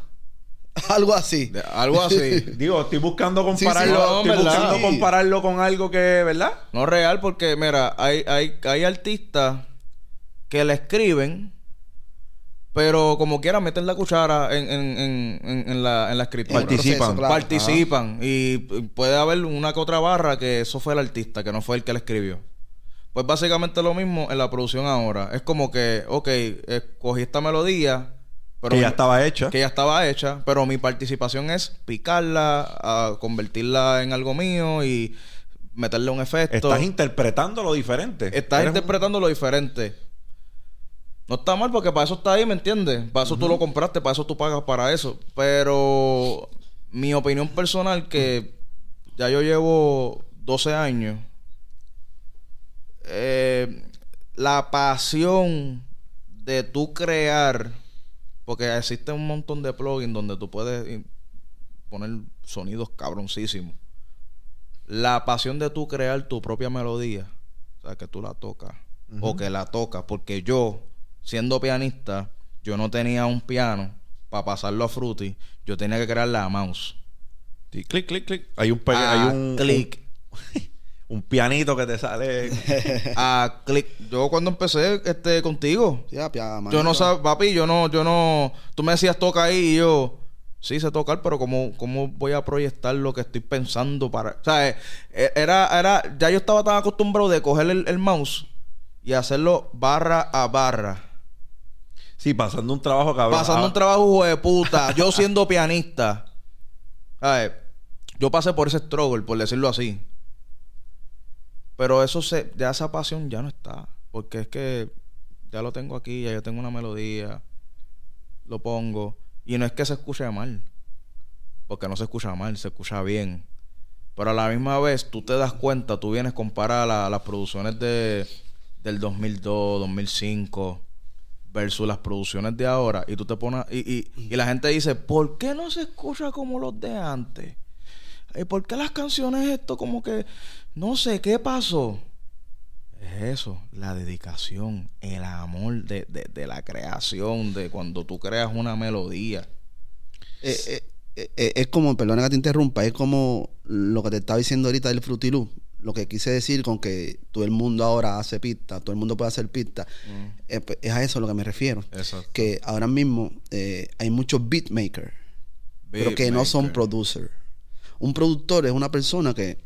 Algo así. De- algo así. Digo, estoy buscando Sí, sí, compararlo, no, estoy ¿verdad? buscando Sí. compararlo con algo que, ¿verdad? No real, porque mira, hay, hay, hay artistas que le escriben Pero como quiera, meten la cuchara en, en, en, en, en la, en la escritura. Proceso, Participan. claro. Participan. Y puede haber una que otra barra que eso fue el artista, que no fue el que la escribió. Pues básicamente lo mismo en la producción ahora. Es como que, ok, escogí esta melodía. Pero que ya mi- estaba hecha. que ya estaba hecha, pero mi participación es picarla, a convertirla en algo mío y meterle un efecto. Estás interpretando lo diferente. Estás un- interpretando lo diferente. No está mal porque para eso está ahí, ¿me entiendes? Para eso tú lo compraste, para eso tú pagas para eso. Pero mi opinión personal que ya yo llevo 12 años. eh, la pasión de tú crear, porque existe un montón de plugins donde tú puedes poner sonidos cabroncísimos. La pasión de tú crear tu propia melodía, o sea, que tú la tocas o que la tocas, porque yo, siendo pianista, yo no tenía un piano para pasarlo a Fruity, yo tenía que crear la mouse. Sí, clic, clic, clic. Hay un, pe- A hay un, clic. un, un pianito que te sale. a clic. Yo cuando empecé este contigo, yo no sabía, papi, yo no, yo no, tú me decías toca ahí y yo, sí sé tocar, pero cómo, cómo voy a proyectar lo que estoy pensando para, o sea, eh, eh, era, era, ya yo estaba tan acostumbrado de coger el, el mouse y hacerlo barra a barra, Sí, pasando un trabajo cabrón. pasando Ah, un trabajo de puta, yo siendo pianista. Yo pasé por ese struggle, por decirlo así. Pero eso se, ya esa pasión ya no está. Porque es que ya lo tengo aquí, ya yo tengo una melodía, lo pongo. Y no es que se escuche mal. Porque no se escucha mal, se escucha bien. Pero a la misma vez tú te das cuenta, tú vienes a comparar la- las producciones de, del 2002, 2005 versus las producciones de ahora y tú te pones y, y, y la gente dice ¿por qué no se escucha como los de antes? ¿Y por qué las canciones esto como que no sé qué pasó? Es eso, la dedicación, el amor de, de, de la creación, de cuando tú creas una melodía. Eh, eh, eh, eh, es como, perdona que te interrumpa, es como lo que te estaba diciendo ahorita del frutilú. Lo que quise decir con que todo el mundo ahora hace pistas, todo el mundo puede hacer pistas, eh, pues, es a eso a lo que me refiero. Exacto. Que ahora mismo eh, hay muchos beatmakers, pero que no son producers. Un productor es una persona que,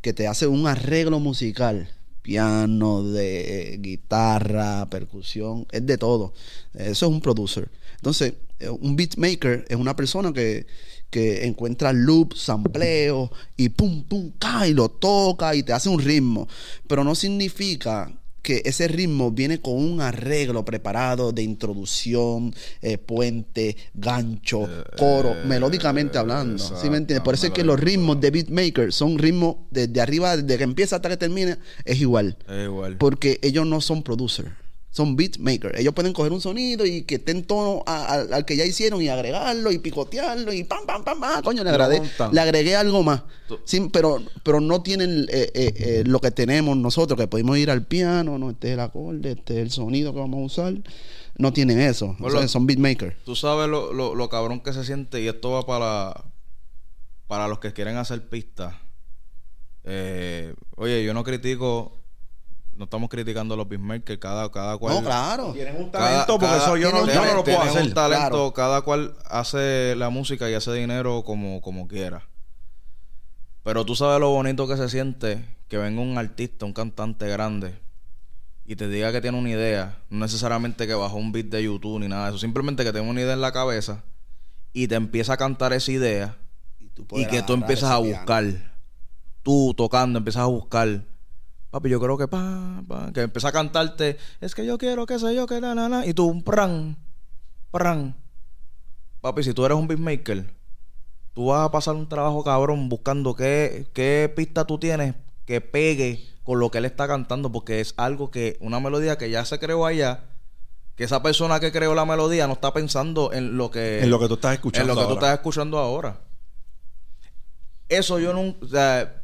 que te hace un arreglo musical, piano, de guitarra, percusión, es de todo. Eso es un producer. Entonces, eh, un beatmaker es una persona que, que encuentra loops, sampleo y pum, pum, cae y lo toca y te hace un ritmo. Pero no significa que ese ritmo viene con un arreglo preparado de introducción, eh, puente, gancho, coro, melódicamente hablando. ¿Sí me entiendes? Por eso es que los ritmos de beatmaker son ritmos desde arriba, desde que empieza hasta que termina, es igual. Es igual. Porque ellos no son producers, son beatmakers. Ellos pueden coger un sonido y que esté en tono a- a- al que ya hicieron y agregarlo y picotearlo y pam, pam, pam, pam. Coño, le, montan. le agregué algo más. Sí, pero, pero no tienen eh, eh, eh, lo que tenemos nosotros, que podemos ir al piano, no, este es el acorde, este es el sonido que vamos a usar. No tienen eso. O Bueno, sea, son beatmakers. Tú sabes lo, lo, lo cabrón que se siente y esto va para para los que quieren hacer pistas. Eh, oye, yo no critico, no estamos criticando a los beatmakers, cada, cada cual. No, claro. Tienen un cada- talento porque cada- eso yo no, yo tienen- no lo puedo hacer. un talento, Claro. cada cual hace la música y hace dinero como, como quiera. Pero tú sabes lo bonito que se siente que venga un artista, un cantante grande y te diga que tiene una idea, no necesariamente que bajó un beat de YouTube ni nada de eso, simplemente que tiene una idea en la cabeza y te empieza a cantar esa idea tú y que tú empiezas a piano. buscar. Tú tocando, empiezas a buscar. Papi, yo creo que pa, pa, que empieza a cantarte. Es que yo quiero, qué sé yo, que la, la, la. Y tú, un pran, pran. Papi, si tú eres un beatmaker, tú vas a pasar un trabajo cabrón buscando qué, qué pista tú tienes que pegue con lo que él está cantando, porque es algo que, una melodía que ya se creó allá, que esa persona que creó la melodía no está pensando en lo que En lo que tú estás escuchando en lo que tú ahora. estás escuchando ahora. Eso yo nunca, o sea,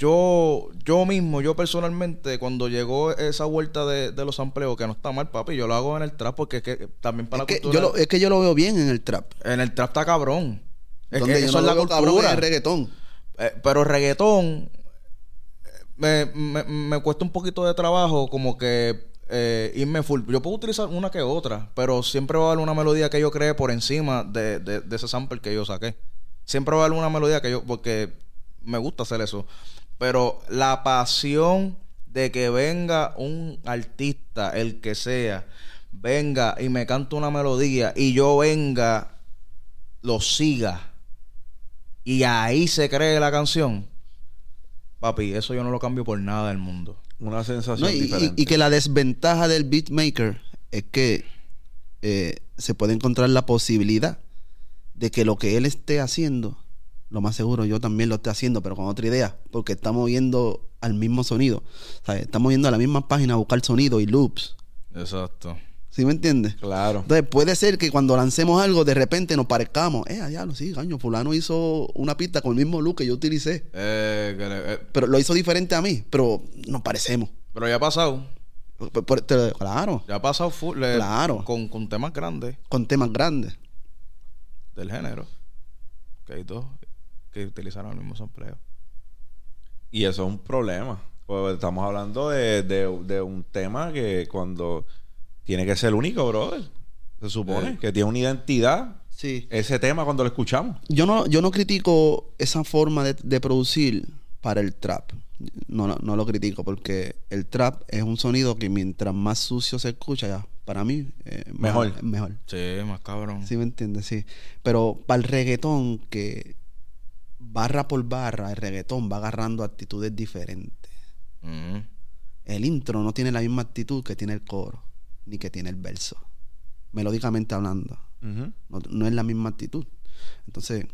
yo, yo mismo, yo personalmente, cuando llegó esa vuelta de, de los sampleos, que no está mal, papi, yo lo hago en el trap porque es que también para Es que, la cultura. yo lo, es que yo lo veo bien en el trap. En el trap está cabrón. Es Donde que yo eso no es la veo cabrón cultura. es el reggaetón. Eh, pero reggaetón me, me, me cuesta un poquito de trabajo como que eh, irme full. Yo puedo utilizar una que otra, pero siempre va a haber una melodía que yo cree por encima de, de, de ese sample que yo saqué. Siempre va a haber una melodía que yo, porque me gusta hacer eso. Pero la pasión de que venga un artista, el que sea, venga y me cante una melodía y yo venga, lo siga y ahí se cree la canción. Papi, eso yo no lo cambio por nada del mundo. Una sensación No, y, y- diferente. y que la desventaja del beatmaker es que eh, se puede encontrar la posibilidad de que lo que él esté haciendo, lo más seguro yo también lo esté haciendo, pero con otra idea, porque estamos viendo al mismo sonido. ¿sabes? Estamos yendo a la misma página a buscar sonido y loops. Exacto. ¿Sí me entiendes? Claro. Entonces puede ser que cuando lancemos algo de repente nos parezcamos. Eh, allá lo sí, gaño, fulano hizo una pista con el mismo look que yo utilicé. Eh, que eh, Pero lo hizo diferente a mí, pero nos parecemos. pero ya ha pasado. Por- por- te- claro, Ya ha pasado full, Claro. con, con temas grandes con temas grandes. del género. Que hay dos que utilizaron el mismo sampleo. Y eso es un problema. Pues estamos hablando de, de- de un tema que cuando tiene que ser único, brother. Se supone Eh. que tiene una identidad. Sí. Ese tema cuando lo escuchamos. Yo no, yo no critico esa forma de, de producir para el trap. No, no, no lo critico porque el trap es un sonido que mientras más sucio se escucha, ya, para mí, eh, más- Mejor. mejor. Sí, más cabrón. ¿Sí me entiendes? Sí. Pero para el reggaetón, que barra por barra, el reggaetón va agarrando actitudes diferentes. Ujú. El intro no tiene la misma actitud que tiene el coro, ni que tiene el verso. Melódicamente hablando. Ujú. No, no es la misma actitud. Entonces,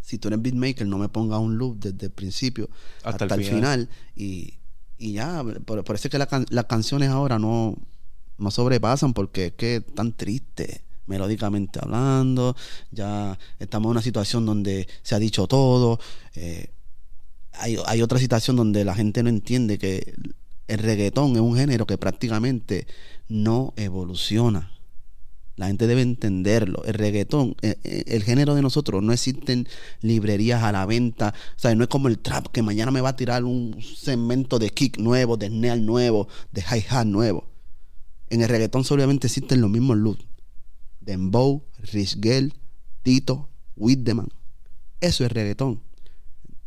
si tú eres beatmaker, no me pongas un loop desde el principio Hasta hasta, el el final. final. y, y ya, por, por eso es que la can- las canciones ahora no, no sobrepasan porque es que están tristes melódicamente hablando, ya estamos en una situación donde se ha dicho todo, eh, hay, otra situación donde la gente no entiende que el reggaetón es un género que prácticamente no evoluciona. La gente debe entenderlo. El reggaetón, eh, eh, el género de nosotros, no existen librerías a la venta. O sea, no es como el trap que mañana me va a tirar un segmento de kick nuevo, de snare nuevo, de hi-hat nuevo. En el reggaetón solamente existen los mismos loops. Dembow, Rich Girl, Tito, Whitman. Eso es reggaetón.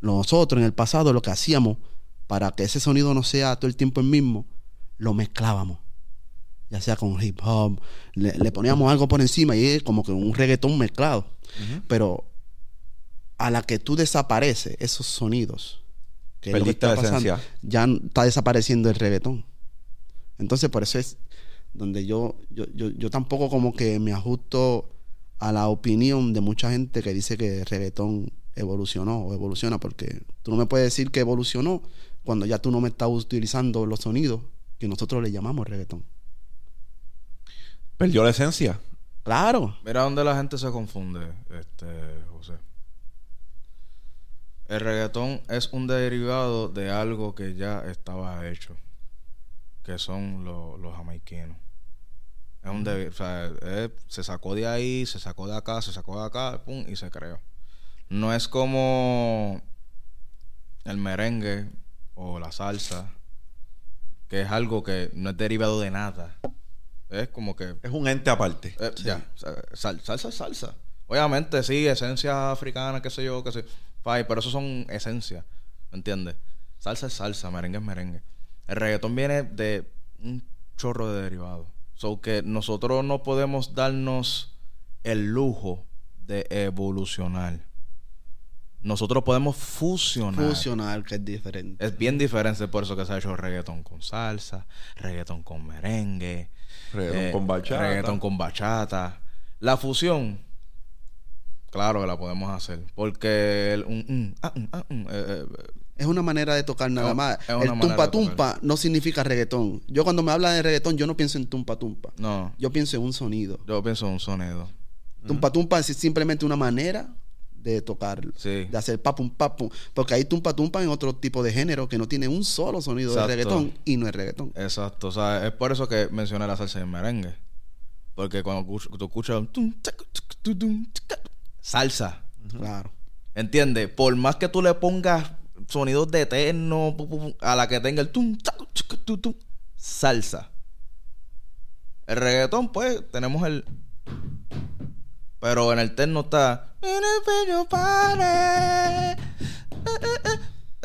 Nosotros en el pasado lo que hacíamos para que ese sonido no sea todo el tiempo el mismo, lo mezclábamos. Ya sea con hip hop, le, le poníamos algo por encima y es como que un reggaetón mezclado. Pero a la que tú desapareces esos sonidos, que es lo que está pasando, ya está desapareciendo el reggaetón. Entonces, por eso es donde yo, yo, yo, yo tampoco como que me ajusto a la opinión de mucha gente que dice que el reggaetón evolucionó o evoluciona, porque tú no me puedes decir que evolucionó cuando ya tú no me estás utilizando los sonidos que nosotros le llamamos reggaetón. Perdió la esencia. Claro. Mira dónde la gente se confunde, este, José. El reggaetón es un derivado de algo que ya estaba hecho, que son lo- los jamaiquinos. Es un o sea, es- se sacó de ahí, se sacó de acá, se sacó de acá, pum, y se creó. No es como el merengue o la salsa, que es algo que no es derivado de nada. Es como que Es un ente aparte. eh, Ya, sa- sal- salsa es salsa. Obviamente, sí, esencia africana, qué sé yo, qué sé. Pero eso son esencias, ¿me entiendes? Salsa es salsa, merengue es merengue. El reggaetón viene de un chorro de derivados. So que nosotros no podemos darnos el lujo de evolucionar. Nosotros podemos fusionar. Fusionar, que es diferente. Es bien diferente, por eso que se ha hecho reggaetón con salsa, reggaetón con merengue, Reggaetón eh, con bachata. reggaetón con bachata. La fusión, claro que la podemos hacer, porque el un, un, ah, un, ah, un, eh, eh, Es una manera de tocar nada más. El tumpa tumpa no significa reggaetón. Yo cuando me habla de reggaetón, yo no pienso en tumpa tumpa. no, Yo pienso en un sonido. yo pienso en un sonido. Tumpa tumpa es simplemente una manera de tocarlo. Sí. De hacer papum papum. Porque hay tumpa tumpa en otro tipo de género que no tiene un solo sonido Exacto. de reggaetón y no es reggaetón. Exacto, o sea, es por eso que mencioné la salsa y el merengue. Porque cuando tú escuchas salsa, Claro. ¿Entiendes? Por más que tú le pongas sonidos de pu, a la que tenga el tum, salsa. El reggaetón, pues, tenemos el. Pero en el techno está.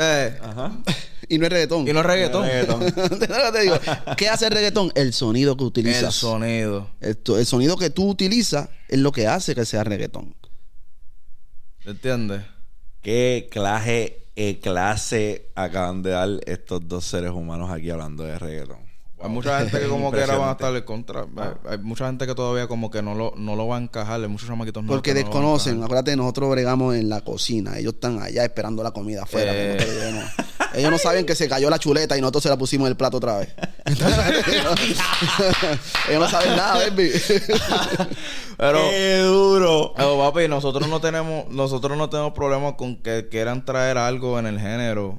Eh, Ajá. Y no es reggaetón. y no es reggaetón. Ahora te digo, ¿Qué hace el reggaetón? El sonido que utilizas. El sonido. Esto- el sonido que tú utilizas es lo que hace que sea reggaetón. ¿Entiendes? ¿Qué clase, eh, clase acaban de dar estos dos seres humanos aquí hablando de reggaetón? Hay mucha gente que como que era van a estar en contra. Hay, hay mucha gente que todavía como que no lo, no lo va a encajar. Hay muchos chamaquitos Porque no desconocen. Acuérdate, nosotros bregamos en la cocina. Ellos están allá esperando la comida afuera. Eh. Ellos no saben que se cayó la chuleta y nosotros se la pusimos en el plato otra vez. Ellos no saben nada, baby. Pero, ¡Qué duro! pero, papi, nosotros no tenemos, nosotros no tenemos problemas con que quieran traer algo en el género.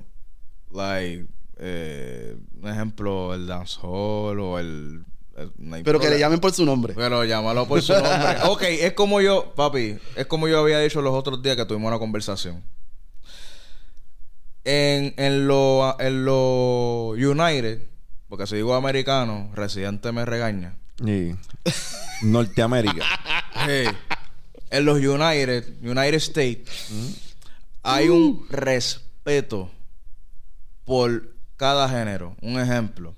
Like, eh, un ejemplo, el dancehall o el... el- no hay Pero que le llamen por su nombre. Pero llámalo por su nombre. ok, es como yo, papi, es como yo había dicho los otros días que tuvimos una conversación. En, en lo en lo United, porque si digo americano, residente me regaña. Y Norteamérica. Hey, en los United, United States, hay un respeto por cada género. Un ejemplo.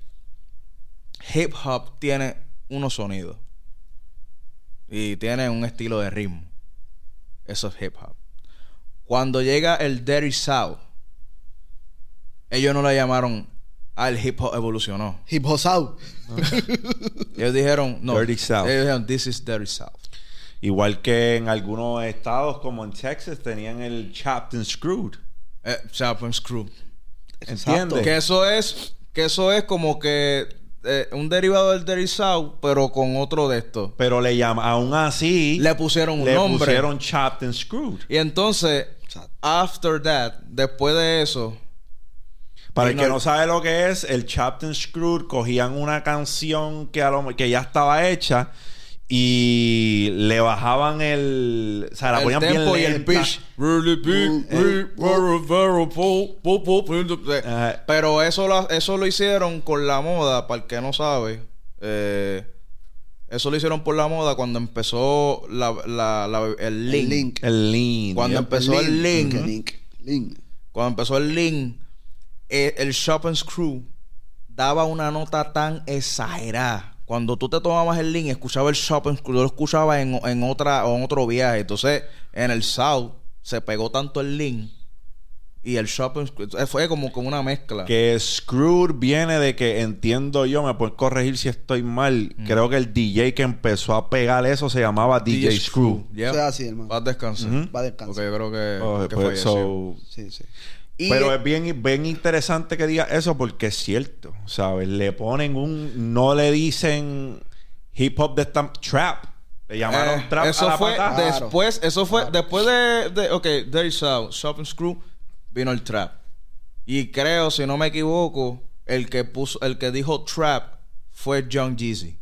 Hip hop tiene unos sonidos. Y tiene un estilo de ritmo. Eso es hip hop. Cuando llega el Dirty South, ellos no le llamaron al hip hop evolucionó. Hip Hop South. Ellos dijeron, no. Dirty South. Ellos dijeron, this is Dirty South. Igual que en algunos estados, como en Texas, tenían el Chopped and Screwed. Eh, Chapman Screw. ¿Entiendes? Que eso es, que eso es como que eh, un derivado del Dirty South, pero con otro de estos. Pero le llaman, aún así, Le pusieron un le nombre. pusieron Chopped and Screwed. Y entonces, after that, después de eso, Para el no- que no sabe lo que es, el and Screwed cogían una canción que, a lo- que ya estaba hecha y le bajaban el. O sea, la el ponían bien tempo y el lenta. pitch. Really big, very, very, very, po- po- po- po- Ajá. Pero eso lo, eso lo hicieron con la moda, para el que no sabe. eh, eso lo hicieron por la moda cuando empezó la, la- la- el link. El link. El lean. Cuando yep. empezó el link. link. Link. Link. Cuando empezó el link, eh, el Shop and Screw daba una nota tan exagerada. Cuando tú te tomabas el link, escuchaba el Shop and Screw, yo lo escuchaba en, en otra, en otro viaje. Entonces, en el South se pegó tanto el link y el Shop and Screw. eh, Fue como con una mezcla. Que Screwed viene de que entiendo yo, me puedes corregir si estoy mal. Mm. Creo que el DJ que empezó a pegar eso se llamaba DJ, Screw. Yeah. Eso es así, hermano. Va a descansar. Va a descansar. Porque yo creo que, Oh, que pues, falleció. so- Sí, sí. Y- Pero es bien, bien interesante que diga eso porque es cierto, ¿sabes? Le ponen un... No le dicen hip hop de esta... Trap. Le llamaron Eh, trap eso a la fue patada. Después, eso fue después de, de ok, Dirty South, Shop and Screw, vino el trap. Y creo, si no me equivoco, el que puso, el que dijo trap fue John Jeezy.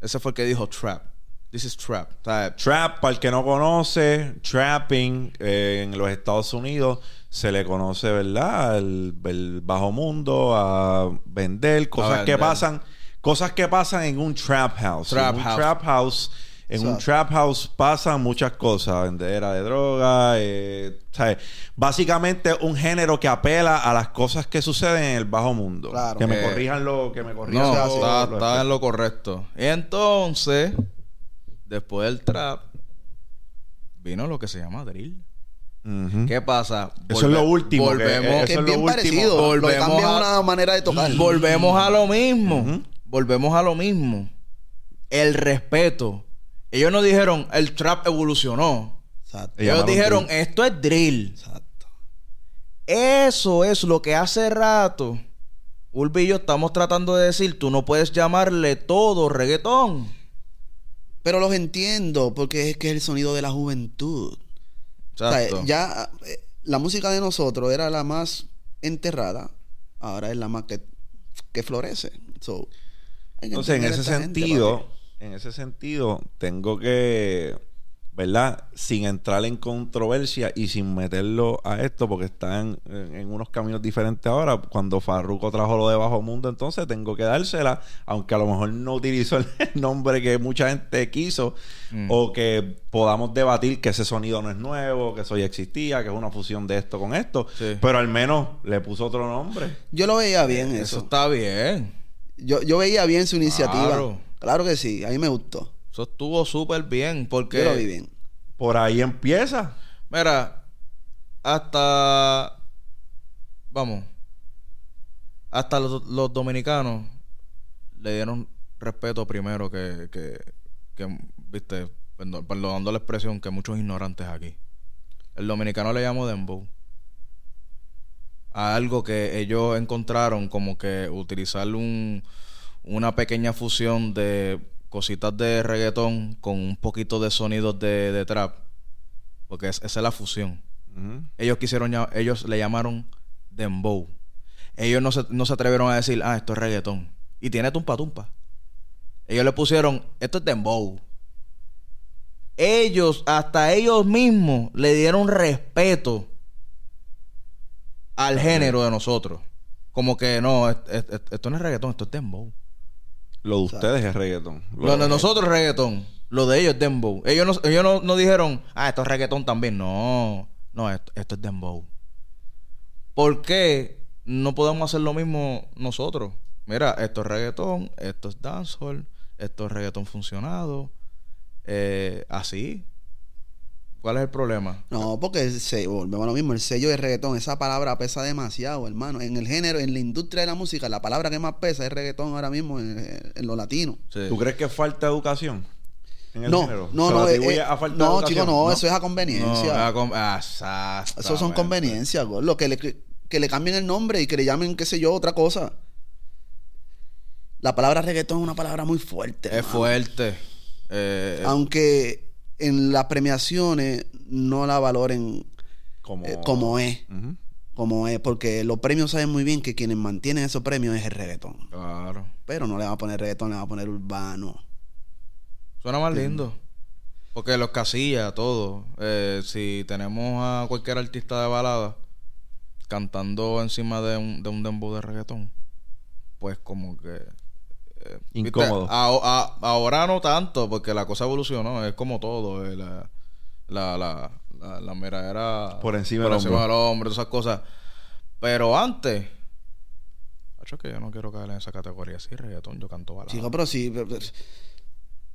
Ese fue el que dijo trap. This is trap. Trap, para el que no conoce, trapping eh, en los Estados Unidos se le conoce, ¿verdad? El, el bajo mundo, a vender cosas A que pasan, cosas que pasan en un trap house. Trap en un house. trap house, en un trap house pasan muchas cosas, vendedera de droga, eh, ¿sabes? básicamente un género que apela a las cosas que suceden en el bajo mundo. Claro. que me Eh, corrijan lo, que me corrijan no, lo- está, lo- está en lo correcto. Entonces, después del trap, vino lo que se llama drill. ¿Qué pasa? Eso es lo último que- Volvemos, Que Eso es es lo bien último. parecido. Lo Volvemos a- una manera de tocar. Volvemos a lo mismo. Volvemos a lo mismo. El respeto. Ellos no dijeron el trap evolucionó. Exacto. Ellos dijeron drill. esto es drill. Exacto. Eso es lo que hace rato Ulvi y yo estamos tratando de decir, tú no puedes llamarle todo reggaetón. Pero los entiendo porque es que es el sonido de la juventud. O sea, ya eh, la música de nosotros era la más enterrada, ahora es la más que, que florece. So, que Entonces, en ese gente, sentido, en ese sentido, tengo que ¿verdad? Sin entrar en controversia y sin meterlo a esto, porque están en, en unos caminos diferentes ahora. Cuando Farruko trajo lo de Bajo Mundo, entonces tengo que dársela, aunque a lo mejor no utilizó el nombre que mucha gente quiso, o que podamos debatir que ese sonido no es nuevo, que eso ya existía, que es una fusión de esto con esto, Sí. pero al menos le puso otro nombre. Yo lo veía bien Eso eso. está bien. Yo, yo veía bien su iniciativa. Claro. Claro. que sí, a mí me gustó. Eso estuvo súper bien porque... Yo lo vi bien. Por ahí empieza. Mira, hasta. Vamos. Hasta los, los dominicanos le dieron respeto primero que. que, que, Viste, perdón- perdonando la expresión, que muchos ignorantes aquí. El dominicano le llamó Dembow. A algo que ellos encontraron como que utilizar un, una pequeña fusión de cositas de reggaetón con un poquito de sonidos de, de trap. Porque es- esa es la fusión. Ellos quisieron, ellos le llamaron dembow. Ellos no se, no se atrevieron a decir, ah, esto es reggaetón. Y tiene tumpa tumpa. Ellos le pusieron, esto es dembow. Ellos, hasta ellos mismos, le dieron respeto al género de nosotros. Como que no, es- es- es- esto no es reggaetón, esto es dembow. Lo de ustedes es reggaetón. Lo de nosotros es reggaetón. Lo de ellos es dembow. Ellos no, ellos no, no dijeron, ah, esto es reggaetón también. No, no, esto, esto es dembow. ¿Por qué no podemos hacer lo mismo nosotros? Mira, esto es reggaetón, esto es dancehall, esto es reggaetón funcionado. Eh, así. ¿Cuál es el problema? No, porque el sello, volvemos a lo mismo, el sello de reggaetón, esa palabra pesa demasiado, hermano. En el género, en la industria de la música, la palabra que más pesa es reggaetón ahora mismo en, en lo latino. Sí. ¿Tú crees que falta educación en el No, género? no, ¿Se no, eh, eh, a falta de no, educación? chico, no, No. eso es a conveniencia. ah, ah. Eso son conveniencias, lo que le, que le cambien el nombre y que le llamen, qué sé yo, otra cosa. La palabra reggaetón es una palabra muy fuerte. Es hermano. fuerte. Eh, Aunque en las premiaciones no la valoren Como, eh, como es. Como es, porque los premios saben muy bien que quienes mantienen esos premios es el reggaetón. claro. Pero no le van a poner reggaetón, le van a poner urbano. Suena más lindo. Porque los casillas, todo. Eh, si tenemos a cualquier artista de balada cantando encima de un, de un dembow de reggaetón, pues como que... eh, ¿viste? Incómodo. A- a- ahora no tanto, porque la cosa evolucionó. Es como todo. eh, la, la, la, la, la mera era... Por encima por del encima hombro. del todas esas cosas. Pero antes... Que yo no quiero caer en esa categoría. Sí, reggaetón, yo canto balada. Chico, pero sí. pero- pero-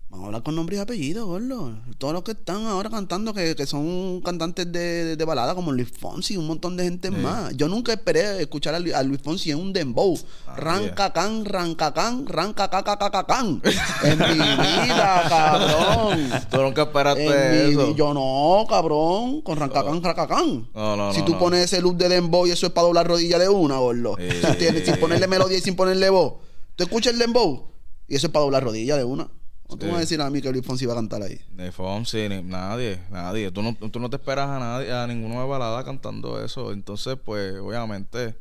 Vamos a hablar con nombre y apellido, gordo. Todos los que están ahora cantando, que, que son cantantes de, de, balada, como Luis Fonsi, un montón de gente Sí. más. Yo nunca esperé escuchar a, Lu- a Luis Fonsi en un dembow. Ah, Rancacán, rancacán, rancacacacacán. En mi vida, cabrón. Tú nunca esperaste mi eso. yo no, cabrón. Con rancacán, rancacán. No, no, si no, tú pones ese look de dembow y eso es para doblar rodilla de una, gordo. Sí. Si sin ponerle melodía y sin ponerle voz. Tú escuchas el dembow y eso es para doblar rodilla de una. ¿Cómo tú Sí. me vas a decir a mí que Luis Fonsi va a cantar ahí? Ni Fonsi, ni nadie, nadie. Tú no, tú no te esperas a nadie, a ninguno de balada cantando eso. Entonces, pues, obviamente,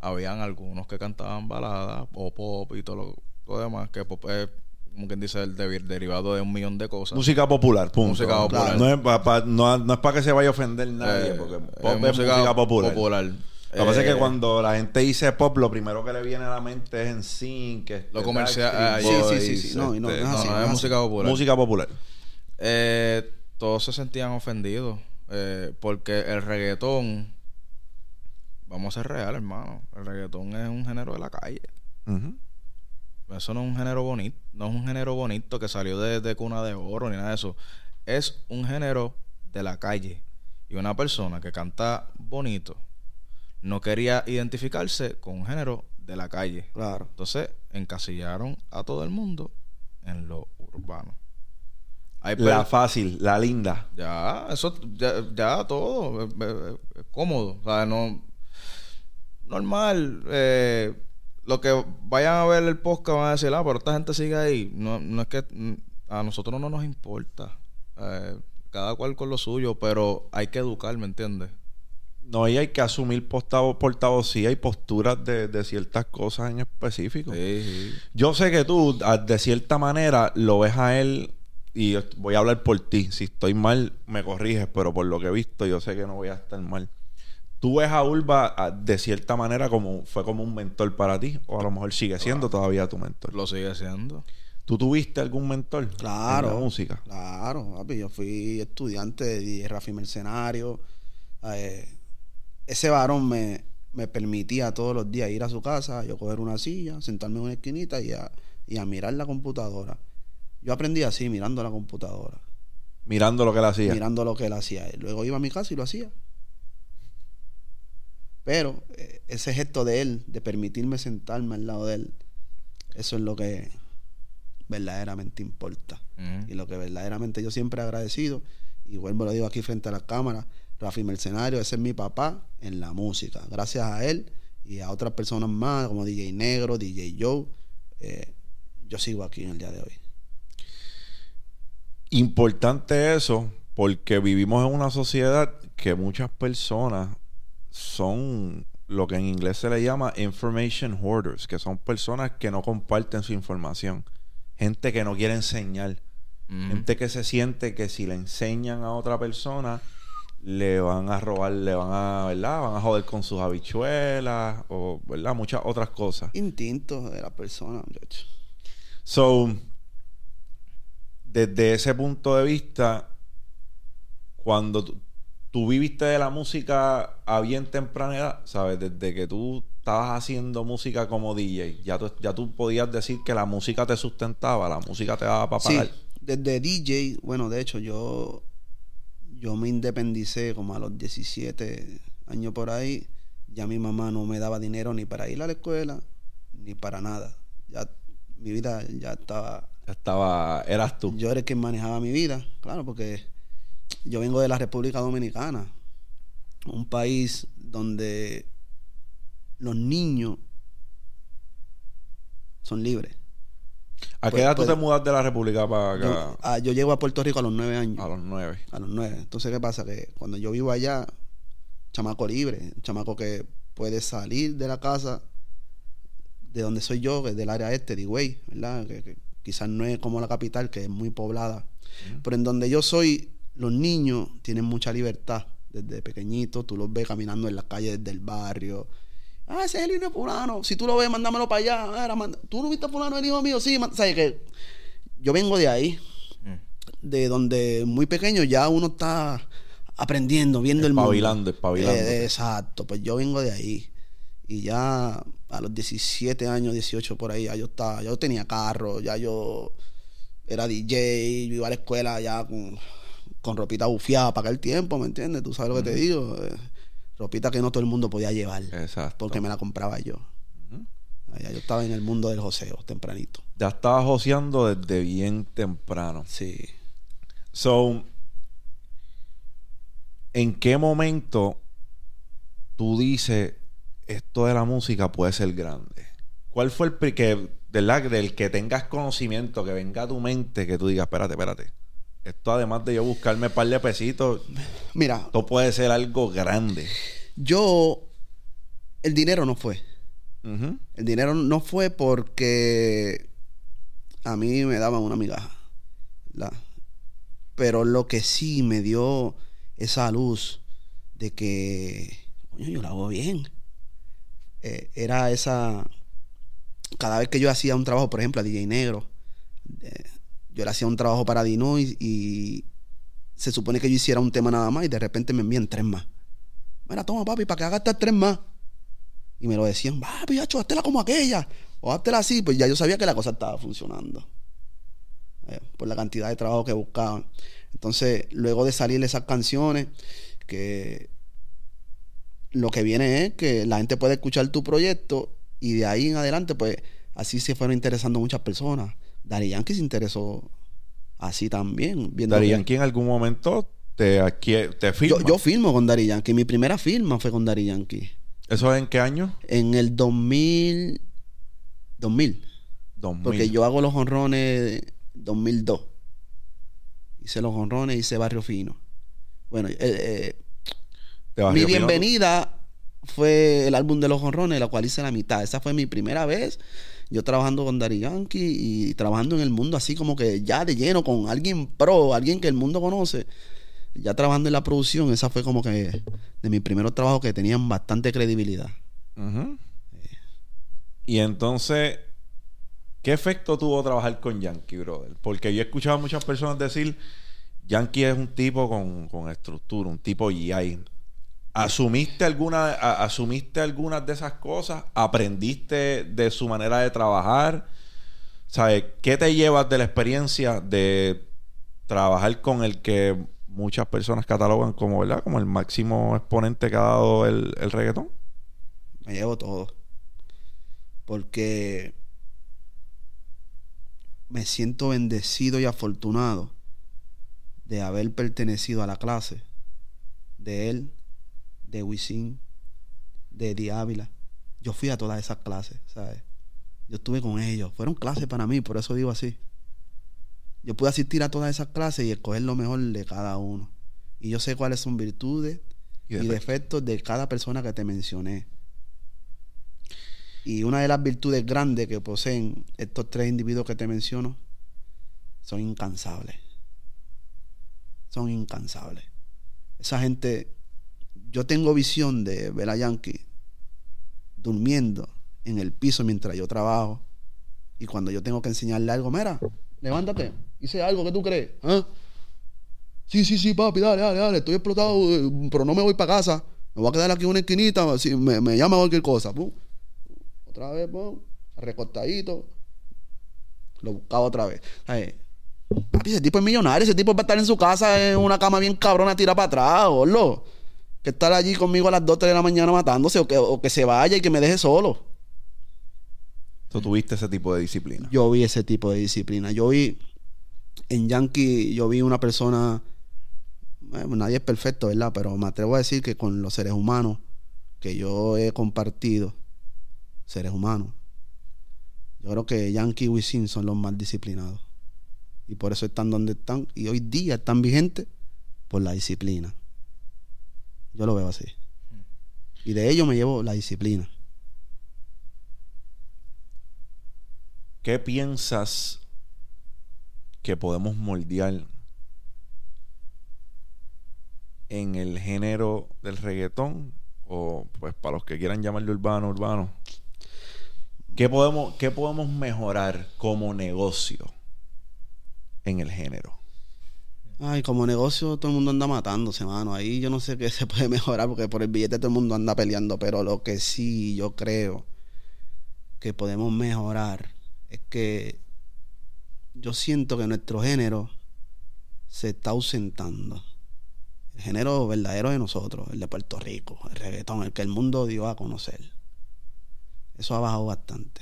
habían algunos que cantaban baladas o pop y todo lo, lo demás, que pop es, como quien dice, el de- derivado de un millón de cosas. Música popular, punto. Música popular. No es para no, no es para que se vaya a ofender nadie, Eh, porque es pop es música, popular. Lo que pasa es Eh, que cuando la gente dice pop, lo primero que le viene a la mente es en sync, que Lo comercial- ah, Sí, sí, sí, sí. No, y no, no es así, no, música popular. Música popular. Eh, todos se sentían ofendidos eh, porque el reggaetón, vamos a ser real, hermano, el reggaetón es un género de la calle. Eso no es un género bonito, no es un género bonito que salió de, de cuna de oro ni nada de eso. Es un género de la calle. Y una persona que canta bonito no quería identificarse con un género de la calle. Claro. Entonces encasillaron a todo el mundo en lo urbano. Hay La fácil, la linda. ya, eso, ya, ya todo, es, es- es cómodo, o sea, no, normal, eh, lo que vayan a ver el podcast van a decir, ah, pero esta gente sigue ahí, no, no es que mm, a nosotros no nos importa, eh, cada cual con lo suyo, pero hay que educar, ¿me entiendes? No, y hay que asumir portavoz, portavocía y posturas de, de ciertas cosas en específico. Sí, sí. Yo sé que tú, a- de cierta manera, lo ves a él y voy a hablar por ti. Si estoy mal, me corriges, pero por lo que he visto, yo sé que no voy a estar mal. ¿Tú ves a Urba ah, de cierta manera como fue como un mentor para ti? O a lo mejor sigue siendo todavía tu mentor. Lo sigue siendo. ¿Tú tuviste algún mentor Claro. en la música? Claro, papi. Yo fui estudiante de Rafi Mercenario. Eh, ese varón me, me permitía todos los días ir a su casa, yo coger una silla, sentarme en una esquinita y a, y a mirar la computadora. Yo aprendí así, mirando la computadora. Mirando lo que él hacía. mirando lo que él hacía. Y luego iba a mi casa y lo hacía. Pero eh, ese gesto de él, de permitirme sentarme al lado de él, eso es lo que verdaderamente importa. Ujú. Y lo que verdaderamente yo siempre he agradecido, y vuelvo lo digo aquí frente a la cámara, Rafi Mercenario, ese es mi papá en la música. Gracias a él y a otras personas más, como DJ Negro, DJ Joe, eh, yo sigo aquí en el día de hoy. Importante eso, porque vivimos en una sociedad que muchas personas son lo que en inglés se le llama information hoarders, que son personas que no comparten su información, gente que no quiere enseñar, Ujú. gente que se siente que si le enseñan a otra persona le van a robar, le van a, ¿verdad? Van a joder con sus habichuelas o, ¿verdad? Muchas otras cosas. Instinto de la persona, muchacho. So, desde ese punto de vista, cuando tú, viviste de la música a bien temprana edad, ¿sabes? Desde que tú estabas haciendo música como DJ, ya tú, ya tú podías decir que la música te sustentaba, la música te daba para Sí, pagar. desde DJ, bueno, de hecho yo yo me independicé como a los 17 años por ahí. Ya mi mamá no me daba dinero ni para ir a la escuela, ni para nada. Ya mi vida ya estaba Ya estaba, eras tú. yo era el que manejaba mi vida, claro, porque yo vengo de la República Dominicana, un país donde los niños son libres. ¿A qué pues- edad tú pues- te mudas de la República para acá? Yo, ah, yo llego a Puerto Rico a los nueve años. A los nueve. A los nueve. Entonces, ¿qué pasa? Que cuando yo vivo allá, chamaco libre, un chamaco que puede salir de la casa de donde soy yo, que es del área este, de Higüey, ¿verdad? Que, que quizás no es como la capital, que es muy poblada. Pero en donde yo soy, los niños tienen mucha libertad. Desde pequeñitos, tú los ves caminando en las calles del barrio. Ah, ese es el hijo de fulano. Si tú lo ves, mándamelo para allá. Ah, era manda- ¿Tú no viste a fulano, el hijo mío? Sí, man- ¿sabes qué? Yo vengo de ahí Mm. de donde muy pequeño ya uno está aprendiendo, viendo el mundo. Espabilando, espabilando. Eh, exacto, pues yo vengo de ahí. Y ya a los 17 años, 18 por ahí, ya yo estaba, ya yo tenía carro, ya yo era DJ, yo iba a la escuela ya con, con ropita bufiada para aquel tiempo, ¿me entiendes? Tú sabes lo que te digo. Eh, ropita que no todo el mundo podía llevar. Exacto. Porque me la compraba yo. Ya yo estaba en el mundo del joseo tempranito. Ya estabas joseando desde bien temprano. Sí. So, ¿en qué momento tú dices esto de la música puede ser grande? ¿Cuál fue el que, ¿verdad? del que tengas conocimiento, que venga a tu mente, que tú digas, espérate, espérate? Esto además de yo buscarme un par de pesitos, Mira, esto puede ser algo grande. yo, el dinero no fue. El dinero no fue porque a mí me daban una migaja. ¿verdad? Pero lo que sí me dio esa luz de que, coño, yo lo hago bien. eh, era esa. Cada vez que yo hacía un trabajo, por ejemplo, a DJ Negro, eh, yo le hacía un trabajo para Dino y, se supone que yo hiciera un tema nada más y de repente me envían tres más. Mira, toma, papi, para que hagas estas tres más. Y me lo decían, papi, hacho, háztela como aquella. O háztela así. Pues ya yo sabía que la cosa estaba funcionando. Eh, por la cantidad de trabajo que buscaban. Entonces, luego de salir esas canciones, que lo que viene es que la gente puede escuchar tu proyecto y de ahí en adelante, pues así se fueron interesando muchas personas. Daddy Yankee se interesó así también. Que- Yankee en algún momento te, adquiere- te firma. yo, yo filmo con Daddy Yankee. Mi primera firma fue con Daddy Yankee. ¿Eso es en qué año? En el 2000. 2000. 2000. Porque yo hago los honrones 2002. Hice los honrones, hice Barrio Fino. Bueno, eh, eh, mi bienvenida fue el álbum de los honrones, la cual hice la mitad. Esa fue mi primera vez yo trabajando con Dari Yankee y trabajando en el mundo así como que ya de lleno con alguien pro, alguien que el mundo conoce. Ya trabajando en la producción, esa fue como que de mis primeros trabajos que tenían bastante credibilidad. Y entonces, ¿qué efecto tuvo trabajar con Yankee, brother? Porque yo he escuchado a muchas personas decir, Yankee es un tipo con, con estructura, un tipo GI. ¿Asumiste, alguna, ¿Asumiste algunas de esas cosas? ¿Aprendiste de su manera de trabajar? ¿Sabes? ¿Qué te llevas de la experiencia de trabajar con el que muchas personas catalogan como, ¿verdad? Como el máximo exponente que ha dado el, el reggaetón. Me llevo todo. Porque me siento bendecido y afortunado de haber pertenecido a la clase de él, de Wisin, de Di Ávila. Yo fui a todas esas clases, ¿sabes? Yo estuve con ellos. Fueron clases para mí, por eso digo así. Yo pude asistir a todas esas clases y escoger lo mejor de cada uno. Y yo sé cuáles son virtudes Y defectos de cada persona que te mencioné. Y una de las virtudes grandes que poseen estos tres individuos que te menciono son incansables. Son incansables. Esa gente, yo tengo visión de ver a Yankee durmiendo en el piso mientras yo trabajo. Y cuando yo tengo que enseñarle algo, mira, levántate, hice algo que tú crees. ¿Ah? Sí, sí, sí, papi, dale, dale, dale. Estoy explotado, eh, pero no me voy para casa. Me voy a quedar aquí en una esquinita. Si me, llama cualquier cosa. Pum. Otra vez, pum. Recortadito. Lo buscaba otra vez. Ay, papi, ese tipo es millonario. Ese tipo va a estar en su casa en una cama bien cabrona, tira para atrás, gordo. Que estar allí conmigo a las 2, 3 de la mañana matándose o que, o que se vaya y que me deje solo. Tú tuviste ese tipo de disciplina. Yo vi ese tipo de disciplina. Yo vi en Yankee, yo vi una persona. eh, nadie es perfecto, ¿verdad? Pero me atrevo a decir que con los seres humanos que yo he compartido, seres humanos, yo creo que Yankee y Wisin son los más disciplinados. Y por eso están donde están. Y hoy día están vigentes por la disciplina. Yo lo veo así. Y de ello me llevo la disciplina. ¿Qué piensas que podemos moldear en el género del reggaetón? O pues para los que quieran llamarlo urbano, urbano. ¿Qué podemos, qué podemos mejorar como negocio en el género? Ay, como negocio todo el mundo anda matándose, mano. Ahí yo no sé qué se puede mejorar porque por el billete todo el mundo anda peleando. Pero lo que sí yo creo que podemos mejorar es que yo siento que nuestro género se está ausentando. El género verdadero de nosotros, el de Puerto Rico, el reggaetón, el que el mundo dio a conocer. Eso ha bajado bastante.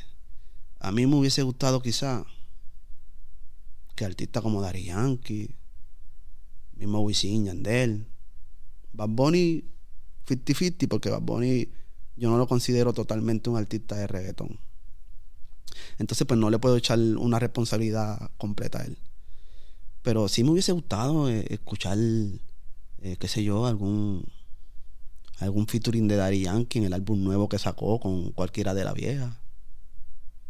A mí me hubiese gustado quizá que artistas como Dari Yankee, mismo Wisin, Yandel, Bad Bunny 50-50 porque Bad Bunny yo no lo considero totalmente un artista de reggaetón. Entonces pues no le puedo echar una responsabilidad completa a él. Pero sí me hubiese gustado eh, escuchar, eh, qué sé yo, algún algún featuring de Daddy Yankee en el álbum nuevo que sacó con cualquiera de la vieja.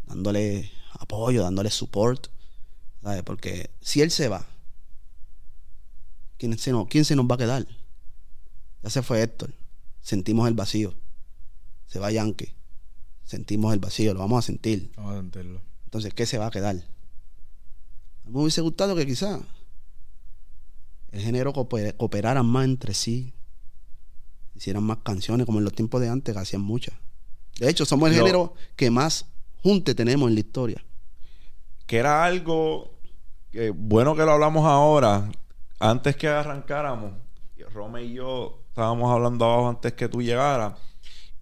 Dándole apoyo, dándole support. ¿sabes? Porque si él se va, ¿quién se, nos, ¿quién se nos va a quedar? Ya se fue Héctor. Sentimos el vacío. Se va Yankee. Sentimos el vacío, lo vamos a sentir. Vamos a sentirlo. Entonces, ¿qué se va a quedar? A mí me hubiese gustado que quizá el género cooper- cooperaran más entre sí. Hicieran más canciones, como en los tiempos de antes, que hacían muchas. De hecho, somos el Lo- género que más junte tenemos en la historia. que era algo que, bueno que lo hablamos ahora, antes que arrancáramos, Rome y yo estábamos hablando abajo antes que tú llegaras,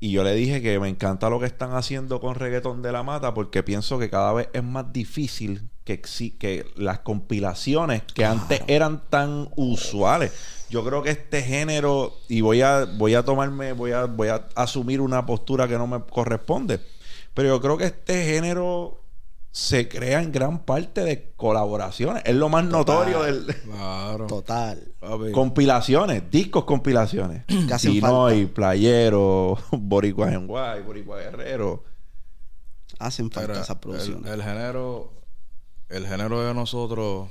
y yo le dije que me encanta lo que están haciendo con Reggaetón de la Mata, porque pienso que cada vez es más difícil que, que las compilaciones que antes eran tan usuales. Yo creo que este género, y voy a, voy a tomarme, voy a, voy a asumir una postura que no me corresponde, pero yo creo que este género se crea en gran parte de colaboraciones. Es lo más notorio del Claro. Total. Compilaciones, discos compilaciones. Pinoy, falta. Playero, Boricua en Guay, Boricua Guerrero. Hacen falta Mira, esas el, producciones. el género, el género de nosotros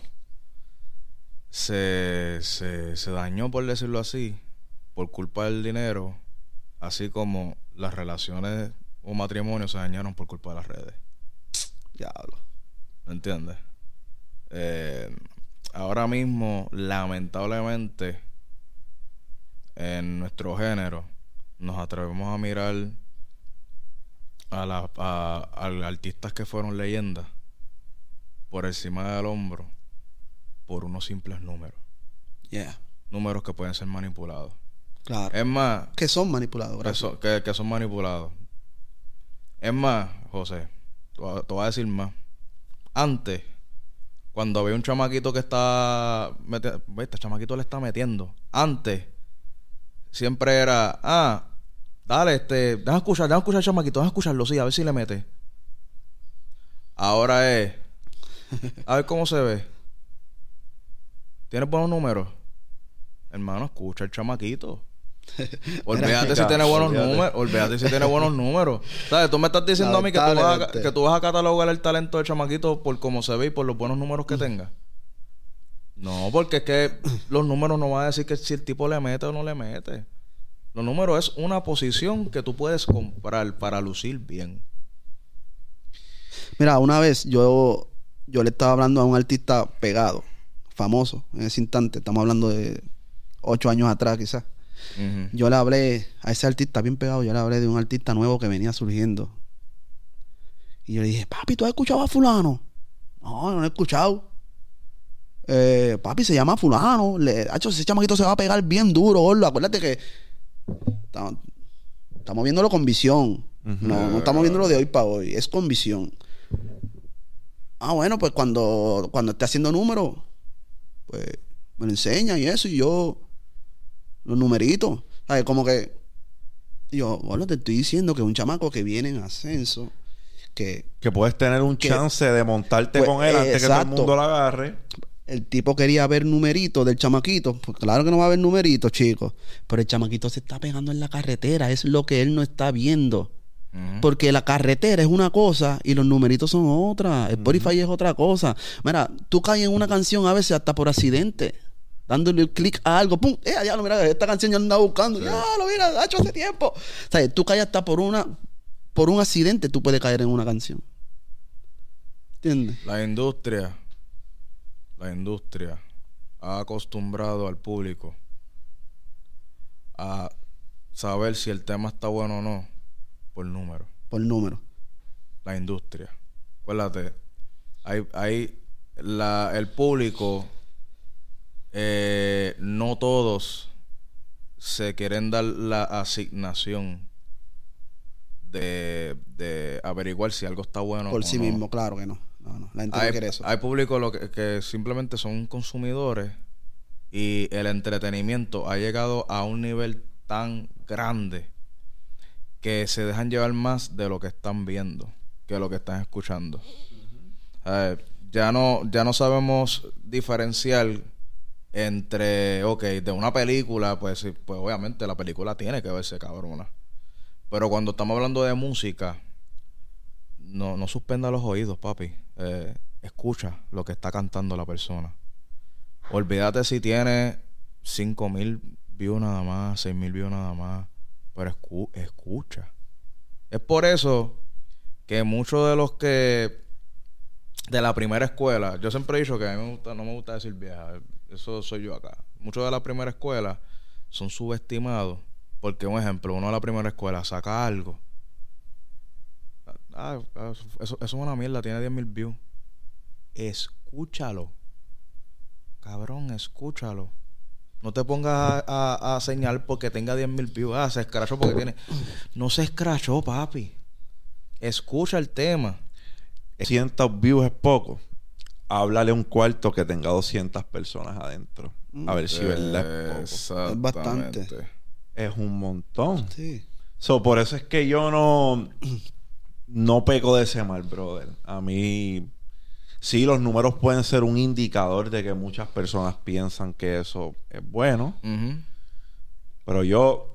se, se, se dañó, por decirlo así, por culpa del dinero, así como las relaciones o matrimonios se dañaron por culpa de las redes. Diablo. ¿Me entiendes? Eh, ahora mismo, lamentablemente, en nuestro género, nos atrevemos a mirar a, la, a, a artistas que fueron leyendas por encima del hombro por unos simples números. Yeah. Números que pueden ser manipulados. Claro. Es más, que son manipulados, que son, que, que son manipulados. Es más, José, te voy a- decir más. Antes, cuando había un chamaquito que está... Este chamaquito le está metiendo. Antes, siempre era... Ah, dale, este... Deja escuchar, deja escuchar al chamaquito. Deja escucharlo, sí, a ver si le mete. Ahora es... A ver cómo se ve. ¿Tienes buenos números? Hermano, escucha el chamaquito. Olvídate si tiene buenos números. Olvídate si tiene buenos números. ¿Sabes? Tú me estás diciendo a mí que tú, vas a, Lamentablemente. que tú vas a catalogar el talento del chamaquito por cómo se ve y por los buenos números que tenga. No, porque es que los números no van a decir que si el tipo le mete o no le mete. Los números es una posición que tú puedes comprar para lucir bien. Mira, una vez yo, yo le estaba hablando a un artista pegado, famoso, en ese instante. Estamos hablando de ocho años atrás, quizás. Yo le hablé a ese artista bien pegado, yo le hablé de un artista nuevo que venía surgiendo. Y yo le dije, papi, ¿tú has escuchado a fulano? No, no lo he escuchado. Eh, papi, se llama fulano. Le, hacho, ese chamaquito se va a pegar bien duro, gordo. Acuérdate que estamos, estamos viéndolo con visión. No, no estamos viéndolo de hoy para hoy. Es con visión. Ah, bueno, pues cuando, cuando esté haciendo números, pues me lo enseña y eso. Y yo, los numeritos. ¿Sabes? Como que. Yo, bueno, te estoy diciendo que un chamaco que viene en ascenso, que Que puedes tener un Que- chance de montarte Pues, con él antes que todo el mundo lo agarre. el tipo quería ver numeritos del chamaquito. Pues claro que no va a haber numeritos, chicos. Pero el chamaquito se está pegando en la carretera. Es lo que él no está viendo. Porque la carretera es una cosa y los numeritos son otra. Spotify es otra cosa. Mira, tú caes en una canción a veces hasta por accidente. Dándole el clic a algo, ¡pum! ¡Eh, ya lo mira! Esta canción ya andaba buscando. ¡Ya lo mira! ¡Ha hecho hace tiempo! O sea, tú caes hasta por una... Por un accidente tú puedes caer en una canción. ¿Entiendes? La industria, la industria ha acostumbrado al público a saber si el tema está bueno o no por número. Por número. La industria. Acuérdate, hay, hay la, el público, eh, no todos se quieren dar la asignación de, de averiguar si algo está bueno Por o sí no. mismo, claro que no. No, no. La gente no hay, quiere eso. hay público lo que, que simplemente son consumidores y el entretenimiento ha llegado a un nivel tan grande que se dejan llevar más de lo que están viendo que lo que están escuchando. Eh, ya no ya no sabemos diferenciar entre, ok, de una película, pues, pues obviamente la película tiene que verse cabrona. Pero cuando estamos hablando de música, no, no suspenda los oídos, papi. Eh, escucha lo que está cantando la persona. Olvídate si tiene 5 mil views nada más, 6 mil views nada más. Pero escu- escucha. Es por eso que muchos de los que de la primera escuela, yo siempre he dicho que a mí me gusta, no me gusta decir vieja, eso soy yo acá. Muchos de la primera escuela son subestimados porque, un ejemplo, uno de la primera escuela saca algo Ah, ah, eso, eso es una mierda, tiene 10 mil views. Escúchalo. Cabrón, escúchalo. No te pongas a, a, a señalar porque tenga 10 mil views. Ah, se escrachó porque tiene. No se escrachó, papi. Escucha el tema. 200 views es poco. Háblale a un cuarto que tenga 200 personas adentro. A ver si verdad es poco. Es bastante. Es un montón. Sí. So, por eso es que yo no, no peco de ese mal, brother. A mí, sí, los números pueden ser un indicador de que muchas personas piensan que eso es bueno. Pero yo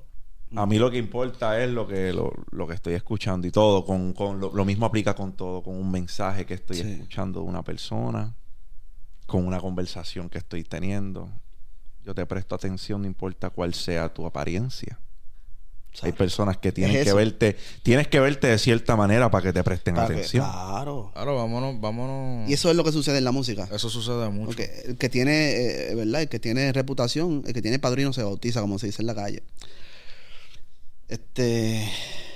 A mí lo que importa es lo que, lo, lo que estoy escuchando y todo. Con, con lo, lo mismo aplica con todo, con un mensaje que estoy Sí. escuchando de una persona, con una conversación que estoy teniendo. Yo te presto atención, no importa cuál sea tu apariencia. Hay personas que tienen Es que verte, tienes que verte de cierta manera para que te presten Para que- atención. claro. Claro, vámonos, vámonos. Y eso es lo que sucede en la música. Eso sucede mucho. Porque el que tiene, eh, ¿verdad? El que tiene reputación, el que tiene padrino se bautiza, como se dice en la calle. Este.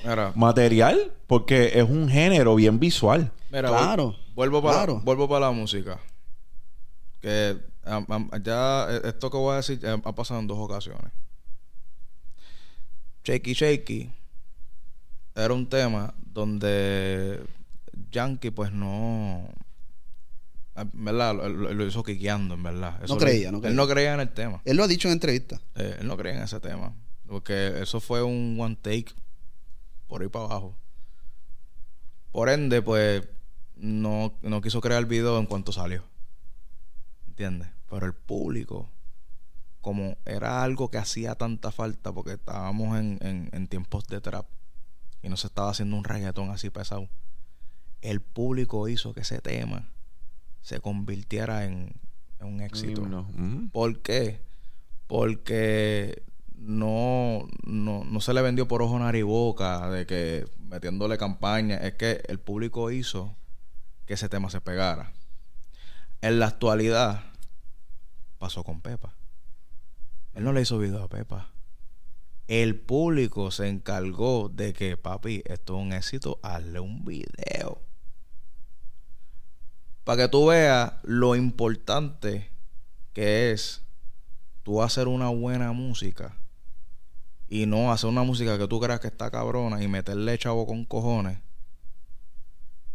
Mira, Material, porque es un género bien visual. mira, Claro, vuel- Vuelvo para, claro. vuelvo para la música. Que ya eh, esto que voy a decir ha pasado en dos ocasiones. Shaky Shaky era un tema donde Yankee pues no ¿verdad? Lo, lo- lo hizo quiqueando, en verdad. No le- creía, no creía. Él no creía en el tema. Él lo ha dicho en entrevistas. Eh, él no creía en ese tema. Porque eso fue un one take por ahí para abajo. Por ende, pues, no, no quiso crear el video en cuanto salió. ¿Entiendes? Pero el público, como era algo que hacía tanta falta, porque estábamos en, en, en tiempos de trap y no se estaba haciendo un reggaetón así pesado, el público hizo que ese tema se convirtiera en, en un éxito. Ujú. ¿Por qué? Porque no, no, no se le vendió por ojo, nariz y de que metiéndole campaña. Es que el público hizo que ese tema se pegara. En la actualidad pasó con Pepa. Él no le hizo video a Pepa. El público se encargó de que, papi, esto es un éxito, hazle un video. Para que tú veas lo importante que es tú hacer una buena música y no hacer una música que tú creas que está cabrona y meterle chavo con cojones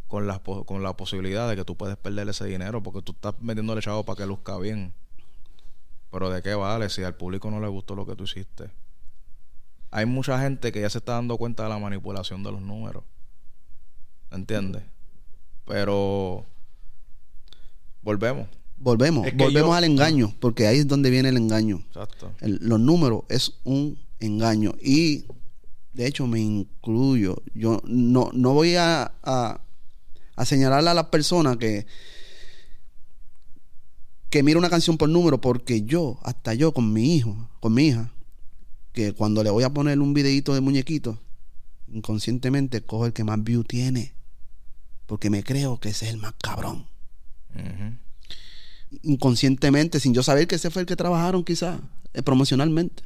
con la, con la posibilidad de que tú puedes perder ese dinero porque tú estás metiéndole chavo para que luzca bien. Pero ¿de qué vale si al público no le gustó lo que tú hiciste? Hay mucha gente que ya se está dando cuenta de la manipulación de los números. ¿Entiendes? Pero volvemos. Volvemos, Es que volvemos yo- al engaño, porque ahí es donde viene el engaño. Exacto. El- los números es un engaño. Y de hecho me incluyo. Yo no, no voy a, a, a señalarle a las personas que, que mira una canción por número, porque yo, hasta yo con mi hijo, con mi hija, que cuando le voy a poner un videito de muñequito, inconscientemente cojo el que más view tiene. Porque me creo que ese es el más cabrón. Inconscientemente, sin yo saber que ese fue el que trabajaron quizás eh, promocionalmente.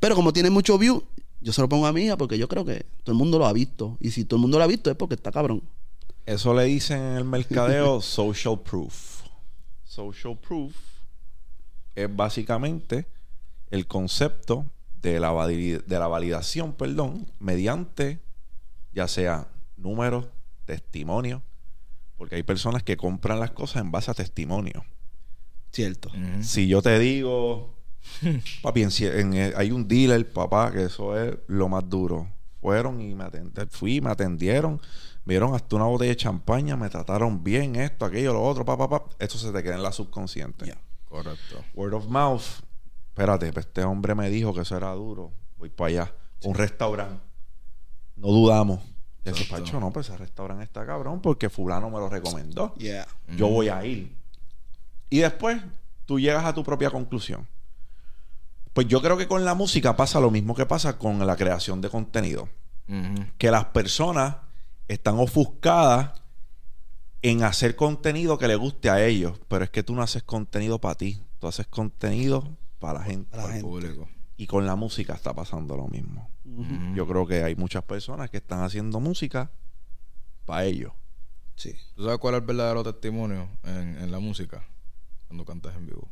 Pero como tiene mucho view, yo se lo pongo a mi hija porque yo creo que todo el mundo lo ha visto. Y si todo el mundo lo ha visto es porque está cabrón. Eso le dicen en el mercadeo social proof. Social proof es básicamente el concepto de la, de la validación, perdón, mediante ya sea números, testimonios, porque hay personas que compran las cosas en base a testimonios. Cierto. Si yo te digo, papi, en cie- en, eh, hay un dealer, papá, que eso es lo más duro. Fueron y me atendieron, fui, me atendieron, vieron hasta una botella de champaña, me trataron bien, esto, aquello, lo otro, papá, papá. Esto se te queda en la subconsciente. Correcto. Word of mouth. Espérate, pues este hombre me dijo que eso era duro. Voy para allá. Un restaurante. No dudamos. Exacto. Pacho, no, pues ese restaurante está cabrón porque fulano me lo recomendó. Yeah. Yo voy a ir. Y después tú llegas a tu propia conclusión. Pues yo creo que con la música pasa lo mismo que pasa con la creación de contenido. Que las personas están ofuscadas en hacer contenido que le guste a ellos. Pero es que tú no haces contenido para ti. Tú haces contenido para la gente. Para gente. público. Y con la música está pasando lo mismo. Yo creo que hay muchas personas que están haciendo música para ellos. Sí. ¿Tú sabes cuál es el verdadero testimonio en, en la música? Cuando cantas en vivo.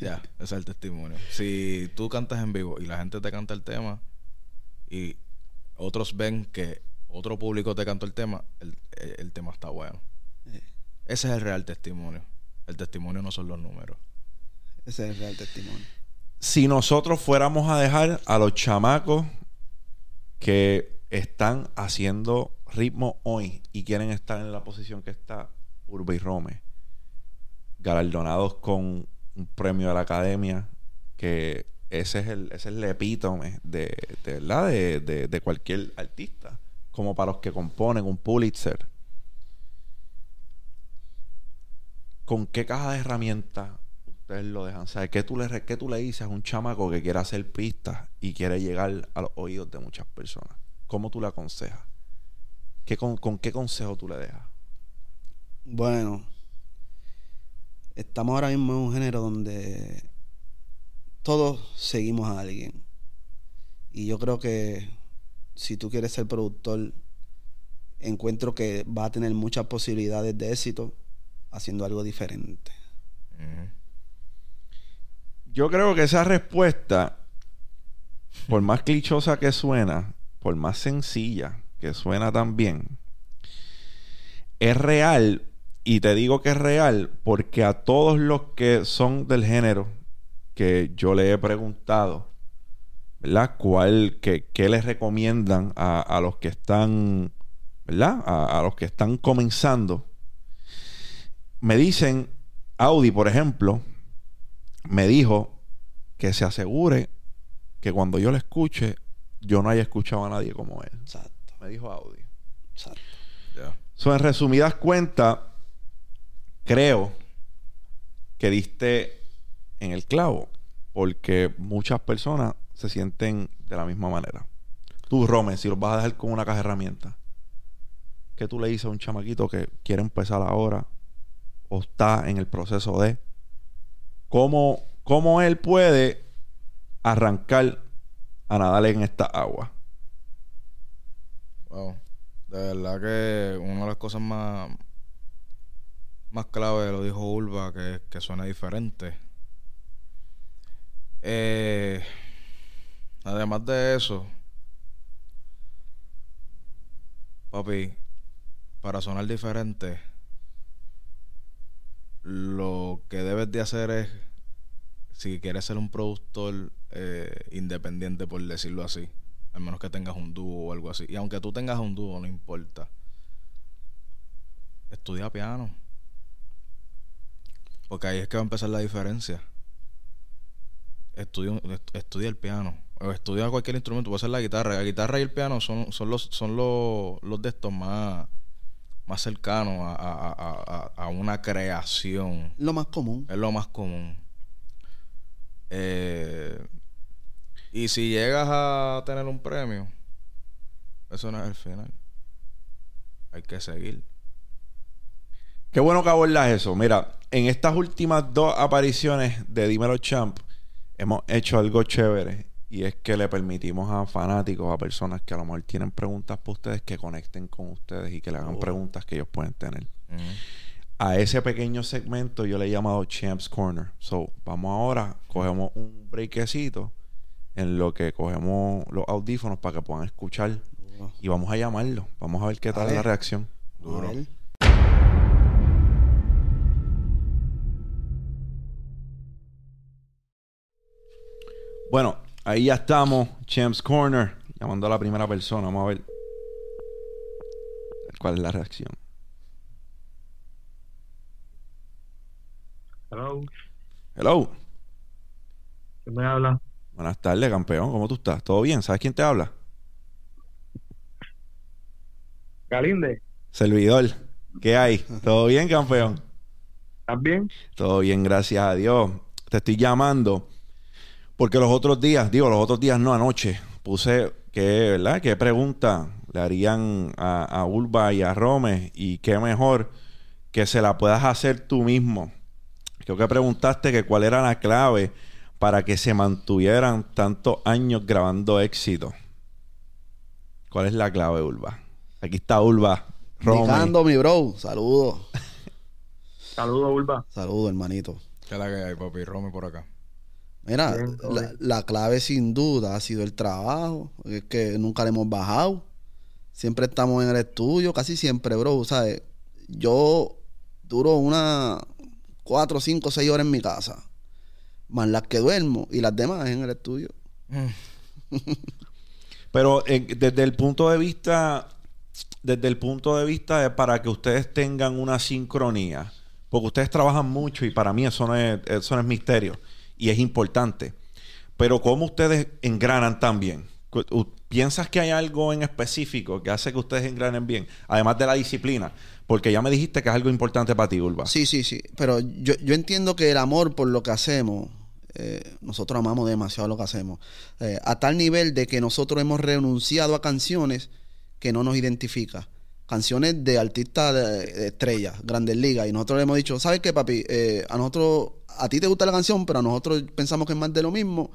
Ya, ese es el testimonio. Si tú cantas en vivo y la gente te canta el tema y otros ven que otro público te cantó el tema, el, el- el tema está bueno. Ese es el real testimonio. El testimonio no son los números. Ese es el real testimonio. si nosotros fuéramos a dejar a los chamacos que están haciendo ritmo hoy y quieren estar en la posición que está Urbe y Rome, galardonados con un premio de la academia, que ese es el, ese es el epítome de, ¿verdad? De, de- cualquier artista. Como para los que componen un Pulitzer. ¿Con qué caja de herramientas ustedes lo dejan? O sea, ¿qué tú le, qué tú le dices a un chamaco que quiere hacer pistas y quiere llegar a los oídos de muchas personas? ¿Cómo tú le aconsejas? ¿Qué con, con qué consejo tú le dejas? Bueno, estamos ahora mismo en un género donde todos seguimos a alguien. Y yo creo que si tú quieres ser productor, encuentro que va a tener muchas posibilidades de éxito haciendo algo diferente. Yo creo que esa respuesta, por más clichosa que suena, por más sencilla que suena también, es real. Y te digo que es real porque a todos los que son del género que yo le he preguntado, ¿verdad? ¿Cuál, qué, qué les recomiendan a, a los que están, ¿verdad? A, a los que están comenzando. Me dicen, Audi, por ejemplo, me dijo que se asegure que cuando yo lo escuche, yo no haya escuchado a nadie como él. Exacto, Me dijo Audi. exacto. Ya. So, en resumidas cuentas, creo que diste en el clavo, porque muchas personas se sienten de la misma manera. Tú, Romen, si los vas a dejar con una caja de herramientas, ¿qué tú le dices a un chamaquito que quiere empezar ahora o está en el proceso de cómo, cómo él puede arrancar a nadar en esta agua? Wow. De verdad que una de las cosas más, más clave lo dijo Urba, que, que suena diferente. Eh, además de eso, papi, para sonar diferente, lo que debes de hacer es, si quieres ser un productor eh, independiente, por decirlo así, al menos que tengas un dúo o algo así. Y aunque tú tengas un dúo, no importa. Estudia piano. Porque ahí es que va a empezar la diferencia. Estudia, est- estudia el piano. O estudia cualquier instrumento. Puede ser la guitarra. La guitarra y el piano son, son los, son los, los de estos más, más cercanos a, a- a- a- a una creación. Lo más común. Es lo más común. Eh, y si llegas a tener un premio, eso no es el final. Hay que seguir. Qué bueno que abordas eso. Mira, en estas últimas dos apariciones de Dímelo Champ, hemos hecho algo chévere. Y es que le permitimos a fanáticos, a personas que a lo mejor tienen preguntas para ustedes, que conecten con ustedes y que le hagan Oh. preguntas que ellos pueden tener. A ese pequeño segmento yo le he llamado Champs Corner. So, vamos ahora, cogemos un breakcito en lo que cogemos los audífonos para que puedan escuchar y vamos a llamarlo. Vamos a ver qué tal es la ver. reacción. Duro. Bueno, ahí ya estamos, Champs Corner, llamando a la primera persona. Vamos a ver cuál es la reacción. Hello, Hello, ¿quién me habla? buenas tardes, campeón. ¿Cómo tú estás? ¿Todo bien? ¿Sabes quién te habla? Galinde, Servidor. ¿Qué hay? ¿Todo bien, campeón? ¿estás bien? Todo bien, gracias a Dios. Te estoy llamando porque los otros días, digo, los otros días no anoche, puse que, ¿verdad? ¿Qué pregunta le harían a, a Urba y a Rome? Y qué mejor que se la puedas hacer tú mismo. Creo que preguntaste que cuál era la clave para que se mantuvieran tantos años grabando éxito. ¿Cuál es la clave, Urba? Aquí está Urba. Rome. Mi bro. Saludos. Saludos, Urba. Saludos, hermanito. ¿Qué es la que hay, papi? Romy por acá. Mira, Bien, la, clave sin duda ha sido el trabajo. Es que nunca le hemos bajado. Siempre estamos en el estudio, casi siempre, bro. ¿Sabes? Yo duro una cuatro, cinco, seis horas en mi casa. Más las que duermo y las demás en el estudio. Pero eh, desde el punto de vista, desde el punto de vista de para que ustedes tengan una sincronía, porque ustedes trabajan mucho y para mí eso no es, eso no es misterio y es importante. Pero ¿cómo ustedes engranan tan bien? ¿Piensas que hay algo en específico que hace que ustedes engranen bien? Además de la disciplina. Porque ya me dijiste que es algo importante para ti, Urba. Sí, sí, sí. Pero yo, yo entiendo que el amor por lo que hacemos, eh, nosotros amamos demasiado lo que hacemos, eh, a tal nivel de que nosotros hemos renunciado a canciones que no nos identifican. Canciones de artistas de, de estrellas, grandes ligas. Y nosotros le hemos dicho, ¿sabes qué, papi? Eh, a nosotros, a ti te gusta la canción, pero a nosotros pensamos que es más de lo mismo.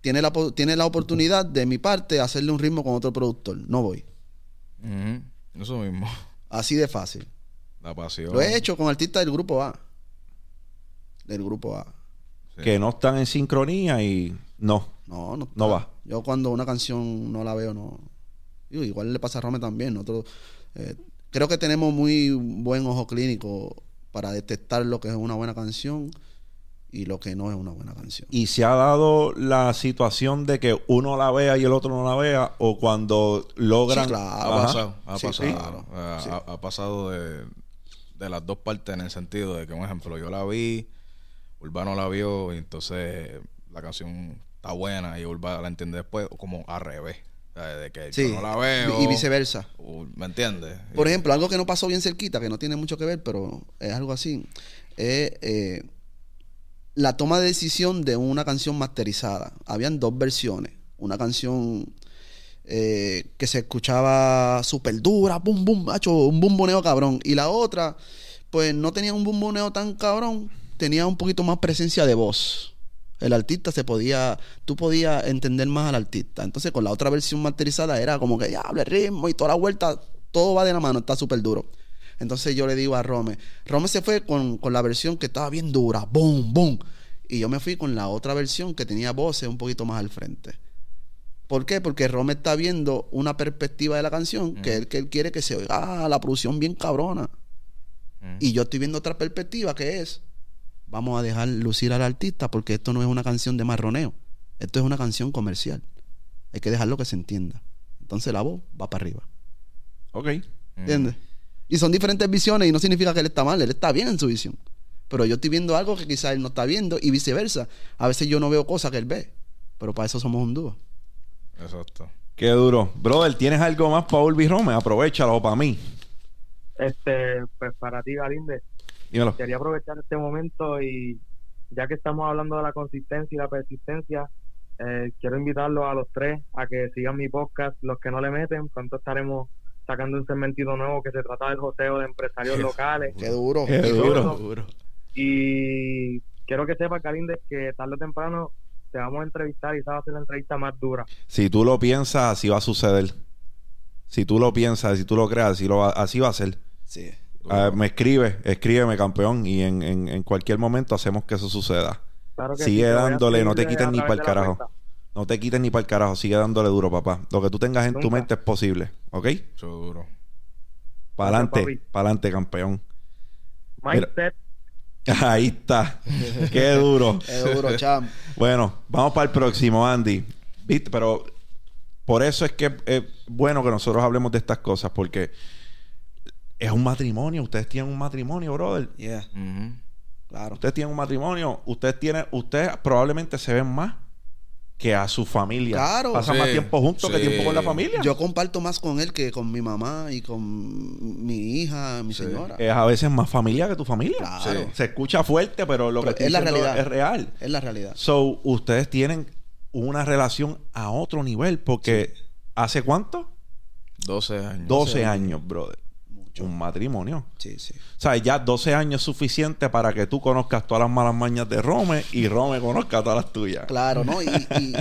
Tiene la, tiene la oportunidad de mi parte hacerle un ritmo con otro productor. No voy. Eso mismo. Así de fácil. La pasión. Lo he hecho con artistas del grupo A. Del grupo A. Sí. Que no están en sincronía y no. No, no, No va. Yo cuando una canción no la veo, no. Igual le pasa a Rome también. Nosotros eh, creo que tenemos muy buen ojo clínico para detectar lo que es una buena canción y lo que no es una buena canción. Y se ha dado la situación de que uno la vea y el otro no la vea, o cuando logran. Sí, claro. Ha pasado, ha Sí, pasado. claro. Eh, Sí. Ha, ha pasado de, de las dos partes en el sentido de que, un ejemplo, yo la vi, Urbano la vio, y entonces la canción está buena y Urba la entiende después, o como al revés. De que Sí, yo no la veo. y viceversa. ¿Me entiendes? Por ejemplo, algo que no pasó bien cerquita, que no tiene mucho que ver, pero es algo así, es eh, la toma de decisión de una canción masterizada. Habían dos versiones. Una canción eh, que se escuchaba súper dura, boom, boom, macho, un bumboneo cabrón. Y la otra, pues no tenía un bumboneo tan cabrón, tenía un poquito más presencia de voz. El artista se podía, tú podías entender más al artista. Entonces, con la otra versión masterizada era como que, ya, el ritmo y toda la vuelta, todo va de la mano, está súper duro. Entonces yo le digo a Rome, Rome se fue con, con la versión que estaba bien dura, boom, boom. Y yo me fui con la otra versión que tenía voces un poquito más al frente. ¿Por qué? Porque Rome está viendo una perspectiva de la canción que, él, que él quiere que se oiga ah, la producción bien cabrona. Mm. Y yo estoy viendo otra perspectiva que es, vamos a dejar lucir al artista porque esto no es una canción de marroneo, esto es una canción comercial. Hay que dejarlo que se entienda. Entonces la voz va para arriba. Ok. Mm. ¿Entiendes? Y son diferentes visiones y no significa que él está mal, él está bien en su visión. Pero yo estoy viendo algo que quizás él no está viendo y viceversa. A veces yo no veo cosas que él ve. Pero para eso somos un dúo. Exacto. Qué duro. Brother, ¿tienes algo más para Urbi Rome? Aprovechalo para mí. Este, pues para ti, Galinde, Dímelo. quería aprovechar este momento y ya que estamos hablando de la consistencia y la persistencia, eh, quiero invitarlos a los tres a que sigan mi podcast, los que no le meten, pronto estaremos sacando un segmentito nuevo que se trata del joteo de empresarios locales. Qué duro. Qué duro. Duro. Y quiero que sepas, Galinde, que tarde o temprano te vamos a entrevistar y esa va a ser la entrevista más dura. Si tú lo piensas, así va a suceder. Si tú lo piensas, si tú lo creas, así, lo va, así va a ser. Sí. Ah, me escribe, escríbeme, campeón, y en, en, en cualquier momento hacemos que eso suceda. Claro que Sigue sí, dándole, no te a ni de la carajo. cuenta. No te quites ni para el carajo, sigue dándole duro, papá. Lo que tú tengas en tu mente es posible, ¿ok? Duro. Para adelante, para adelante, campeón. Mindset, Ahí está. Qué duro. Qué duro, cham. Bueno, vamos para el próximo, Andy. ¿Viste? Pero por eso es que es bueno que nosotros hablemos de estas cosas, porque es un matrimonio. Ustedes tienen un matrimonio, brother. Yeah, claro. Ustedes tienen un matrimonio. Ustedes tienen, ustedes probablemente se ven más que a su familia. Claro. Pasan Sí, más tiempo juntos que tiempo con la familia. Yo comparto más con él que con mi mamá y con mi hija, mi Sí. señora. es a veces más familia que tu familia. Claro. Sí. Se escucha fuerte, pero lo Pero que es la realidad. es real. Es la realidad. So, ustedes tienen una relación a otro nivel porque ¿hace cuánto? 12 años. 12 años, brother. Mucho. Un matrimonio. Sí, sí. O sea, ya 12 años es suficiente para que tú conozcas todas las malas mañas de Rome y Rome conozca todas las tuyas. Claro, ¿no? Y, y,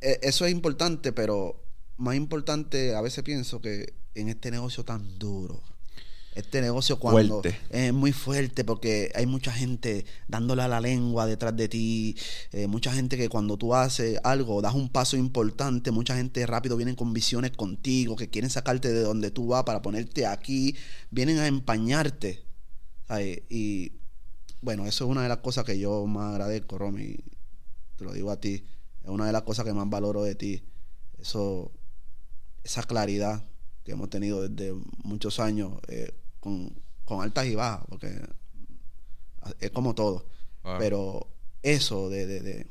eh, eso es importante, pero más importante, a veces pienso que en este negocio tan duro, este negocio cuando Fuerte. es muy fuerte porque hay mucha gente dándole a la lengua detrás de ti, eh, mucha gente que cuando tú haces algo, das un paso importante, mucha gente rápido vienen con visiones contigo, que quieren sacarte de donde tú vas para ponerte aquí, vienen a empañarte. ¿sabes? Y bueno, eso es una de las cosas que yo más agradezco, Romy. Te lo digo a ti. Es una de las cosas que más valoro de ti. Eso, esa claridad que hemos tenido desde muchos años, eh, con, con altas y bajas, porque es como todo. Ah. Pero eso de, de, de,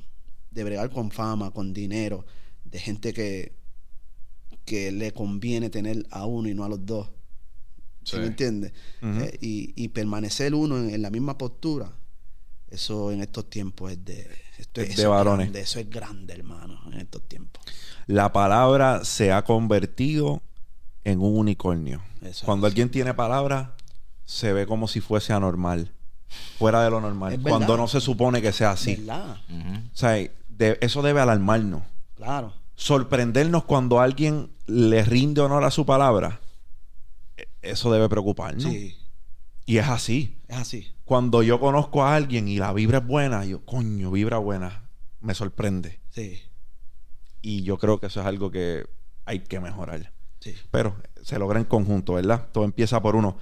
de bregar con fama, con dinero, de gente que, que le conviene tener a uno y no a los dos. ¿Sí, Sí. me entiendes? Eh, y, y permanecer uno en, en la misma postura, eso en estos tiempos es de... esto- Es de varones. grande, eso es grande, hermano, en estos tiempos. La palabra se ha convertido en un unicornio. Eso Cuando alguien tiene palabra, se ve como si fuese anormal. Fuera de lo normal. Cuando no se supone que sea así. ¿Verdad? O sea, de- eso debe alarmarnos. Claro. Sorprendernos cuando alguien le rinde honor a su palabra. e- Eso debe preocuparnos. Sí, Y es así. es así. Cuando yo conozco a alguien y la vibra es buena, yo, coño, vibra buena, me sorprende. Sí, Y yo creo que eso es algo que hay que mejorar. Sí. Pero se logra en conjunto, ¿verdad? Todo empieza por uno.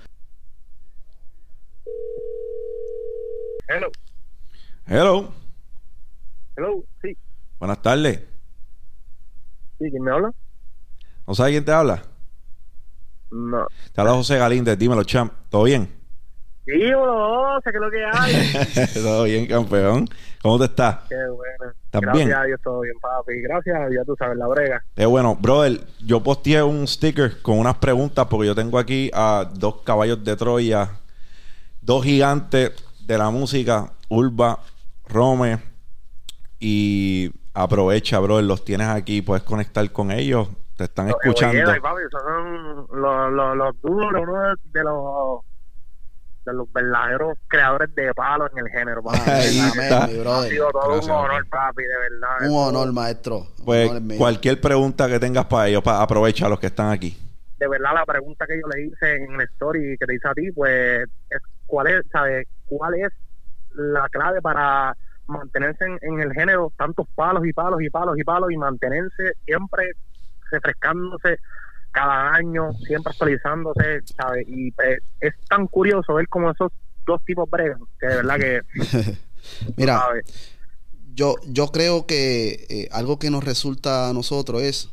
Hello, Hello. hello, sí, Buenas tardes. sí, ¿quién me habla? ¿No sabes quién te habla? No. Te habla José Galíndez. Dímelo, champ. ¿Todo bien? Sé que es lo que hay. Todo bien, campeón. ¿Cómo te estás? Qué bueno. ¿Estás Gracias bien? a Dios, todo bien, papi. Gracias a Dios, tú sabes, la brega. Eh, bueno, brother, yo posteé un sticker con unas preguntas porque yo tengo aquí a dos caballos de Troya, dos gigantes de la música, Urba, Rome, y aprovecha, brother, los tienes aquí, puedes conectar con ellos, te están Los escuchando. Evoyeros, papi, son los, los, los duros, uno de los de los verdaderos creadores de palos en el género, papi. Ahí está. mi Ha brother. sido todo Gracias, un honor, papi. de verdad. Un honor, maestro. Un Pues honor cualquier pregunta que tengas para ellos, pa- aprovecha a los que están aquí. de verdad la pregunta que yo le hice en la story que te hice a ti, pues es cuál es, ¿sabes? ¿Cuál es la clave para mantenerse en, en el género tantos palos y palos y palos y palos y mantenerse siempre refrescándose cada año, siempre actualizándose, ¿sabes? Y pues, es tan curioso ver cómo esos dos tipos bregan, que de verdad que, Mira, ¿sabes? yo, yo creo que eh, algo que nos resulta a nosotros es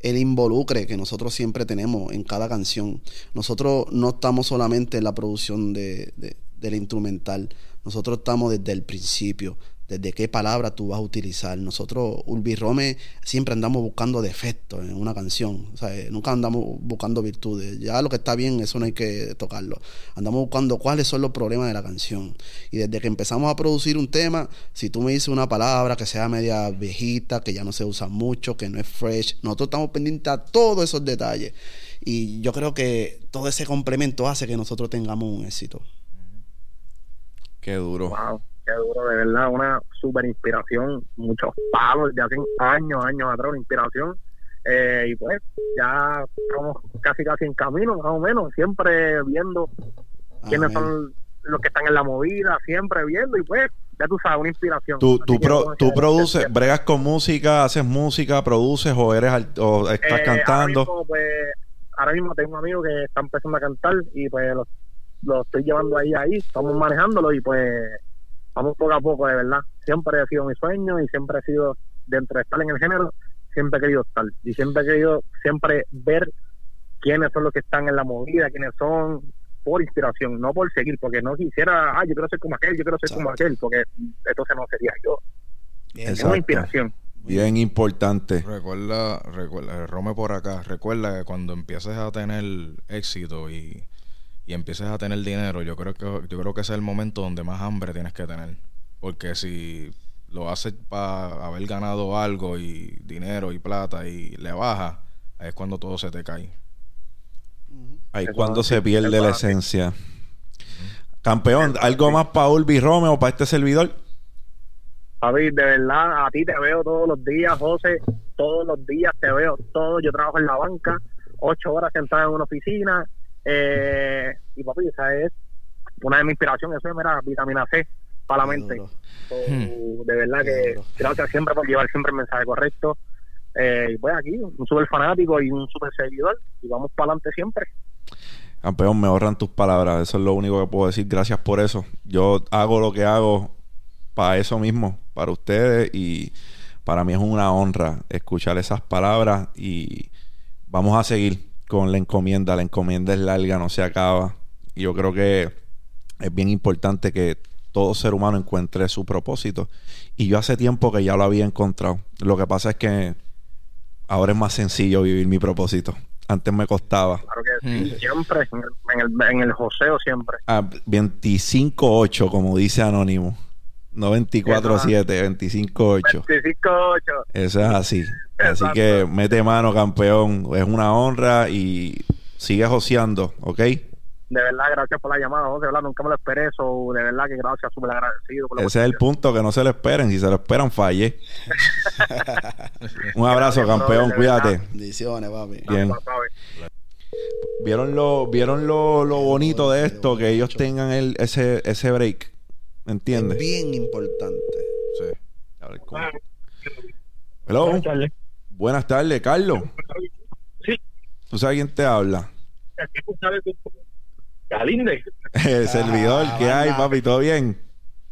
el involucre que nosotros siempre tenemos en cada canción. Nosotros no estamos solamente en la producción de, de- del instrumental, nosotros estamos desde el principio, desde qué palabra tú vas a utilizar. Nosotros, Urbi Rome, siempre andamos buscando defectos en una canción, o sea, eh, nunca andamos buscando virtudes. Ya lo que está bien, eso no hay que tocarlo. Andamos buscando cuáles son los problemas de la canción. Y desde que empezamos a producir un tema, si tú me dices una palabra que sea media viejita, que ya no se usa mucho, que no es fresh, nosotros estamos pendientes a todos esos detalles. Y yo creo que todo ese complemento hace que nosotros tengamos un éxito. Qué duro. Wow, qué duro, de verdad, una super inspiración, muchos palos de hace años, años atrás, una inspiración. Eh, y pues ya estamos casi casi en camino, más o menos, siempre viendo quiénes son los que están en la movida, siempre viendo y pues, ya tú sabes, una inspiración. Tú, tú, pro- tú produces, bregas con música, haces música, produces o eres o estás Eh, Ahora cantando. mismo, pues, ahora mismo tengo un amigo que está empezando a cantar y pues lo, lo estoy llevando ahí, ahí, estamos manejándolo y pues vamos poco a poco, de verdad. Siempre ha sido mi sueño y siempre ha sido, dentro de estar en el género, siempre he querido estar y siempre he querido siempre ver quiénes son los que están en la movida, quiénes son por inspiración, no por seguir, porque no quisiera, ah, yo quiero ser como aquel, yo quiero ser como aquel, porque entonces no sería yo. Es una inspiración. Bien importante. Recuerda, recuerda, Rome por acá, recuerda que cuando empieces a tener éxito y, y empieces a tener dinero, yo creo que yo creo que ese es el momento donde más hambre tienes que tener. Porque si lo haces para haber ganado algo y dinero y plata y le baja, ahí es cuando todo se te cae. Ahí Eso cuando se pierde la esencia. Campeón, ¿algo más para Urbi Rome o para este servidor? Javi, de verdad, a ti te veo todos los días, José, todos los días te veo, todo. Yo trabajo en la banca, ocho horas sentado en una oficina, eh, y papi, esa es una de mis inspiraciones, eso es, mira, vitamina C para la mente. So, de verdad que gracias siempre por llevar siempre el mensaje correcto. Eh, y pues aquí, un super fanático y un super seguidor, y vamos para adelante siempre. Campeón, me ahorran tus palabras. Eso es lo único que puedo decir. Gracias por eso. Yo hago lo que hago para eso mismo, para ustedes. Y para mí es una honra escuchar esas palabras. Y vamos a seguir con la encomienda. La encomienda es larga, no se acaba. Y yo creo que es bien importante que todo ser humano encuentre su propósito. Y yo hace tiempo que ya lo había encontrado. Lo que pasa es que ahora es más sencillo vivir mi propósito. Antes me costaba. Claro que sí, siempre, en el, en el, en el joseo siempre. Ah, 25-8, como dice Anónimo. No 24-7, 25-8. 25-8. Eso es así. Así que mete mano, campeón. Es una honra y sigue joseando, ¿ok? De verdad, gracias por la llamada, José, de verdad, nunca me lo esperé, eso, de verdad que gracias, súper agradecido. Por la Ese es el punto, que no se lo esperen. Si se lo esperan, falle. Un abrazo, Gracias, campeón. Cuídate. Bendiciones, papi. Bien. ¿Vieron lo, vieron lo, lo bonito de esto? Que ellos tengan el, ese, ese break. ¿Me entiendes? Es bien importante. Sí. A ver, ¿cómo? Hello. Buenas tardes. Carlos. Sí. ¿Tú sabes quién te habla? Galinde, El servidor, ¿qué hay, papi? ¿Todo bien?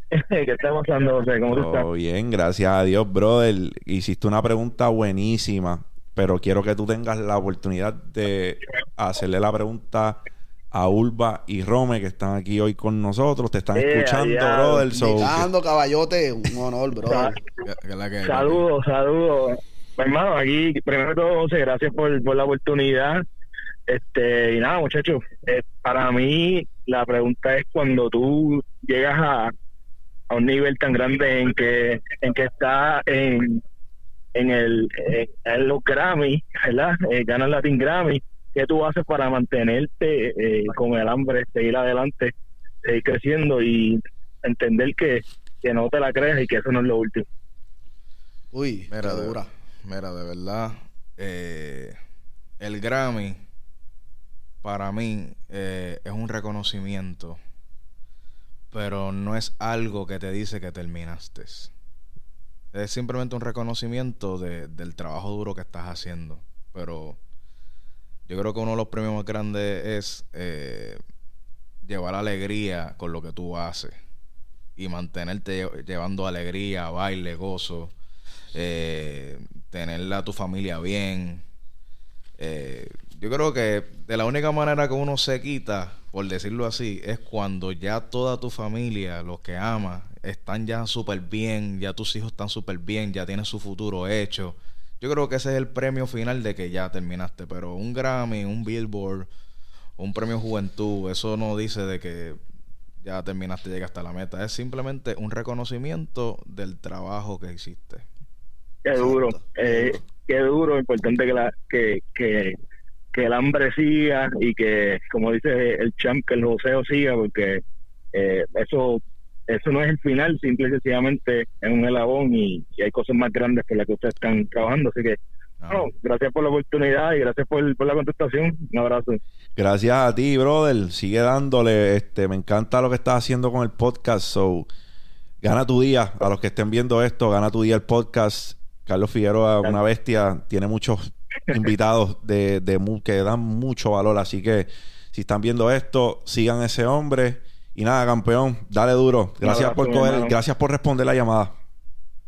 ¿qué está pasando, José? ¿Cómo tú estás? Todo bien, gracias a Dios, brother. Hiciste una pregunta buenísima, pero quiero que tú tengas la oportunidad de hacerle la pregunta a Ulva y Rome, que están aquí hoy con nosotros. Te están Eh, escuchando, allá. brother. so- caballote, un honor, bro. Sa- Que- que es la que- Saludos, saludos. Hermano, aquí, primero de todo, José, gracias por, por la oportunidad. Este, y nada, muchachos, eh, para mí la pregunta es cuando tú llegas a, a un nivel tan grande en que en que está en en el en, en los Grammy, ¿verdad? Eh, ganas Latin Grammy, ¿qué tú haces para mantenerte eh, con el hambre, seguir adelante, seguir creciendo y entender que, que no te la creas y que eso no es lo último? Uy, Mira, dura. Mira, de verdad, eh, el Grammy para mí eh, es un reconocimiento, pero no es algo que te dice que terminaste. Es simplemente un reconocimiento de- del trabajo duro que estás haciendo. Pero yo creo que uno de los premios más grandes es eh, llevar alegría con lo que tú haces y mantenerte lle- llevando alegría, baile, gozo, eh, tener a tu familia bien. Eh, yo creo que de la única manera que uno se quita, por decirlo así, es cuando ya toda tu familia, los que amas, están ya súper bien, ya tus hijos están súper bien, ya tienes su futuro hecho. Yo creo que ese es el premio final de que ya terminaste, pero un Grammy, un Billboard, un premio Juventud, eso no dice de que ya terminaste, llegaste a la meta. Es simplemente un reconocimiento del trabajo que hiciste. Qué duro, qué eh, duro. qué duro, importante que, la, que, que, que el hambre siga y que, como dice el champ, que el joseo siga, porque eh, eso eso no es el final, simple y sencillamente es un elabón y, y hay cosas más grandes por las que ustedes están trabajando. Así que, no, gracias por la oportunidad y gracias por, por la contestación. Un abrazo. Gracias a ti, brother. Sigue dándole. Este, me encanta lo que estás haciendo con el podcast. So, gana tu día. A los que estén viendo esto, gana tu día el podcast. Carlos Figueroa, una bestia, tiene muchos invitados de, que dan mucho valor. Así que si están viendo esto, sigan ese hombre. Y nada, campeón, dale duro. Gracias abrazo, por coger, hermano. gracias por responder la llamada.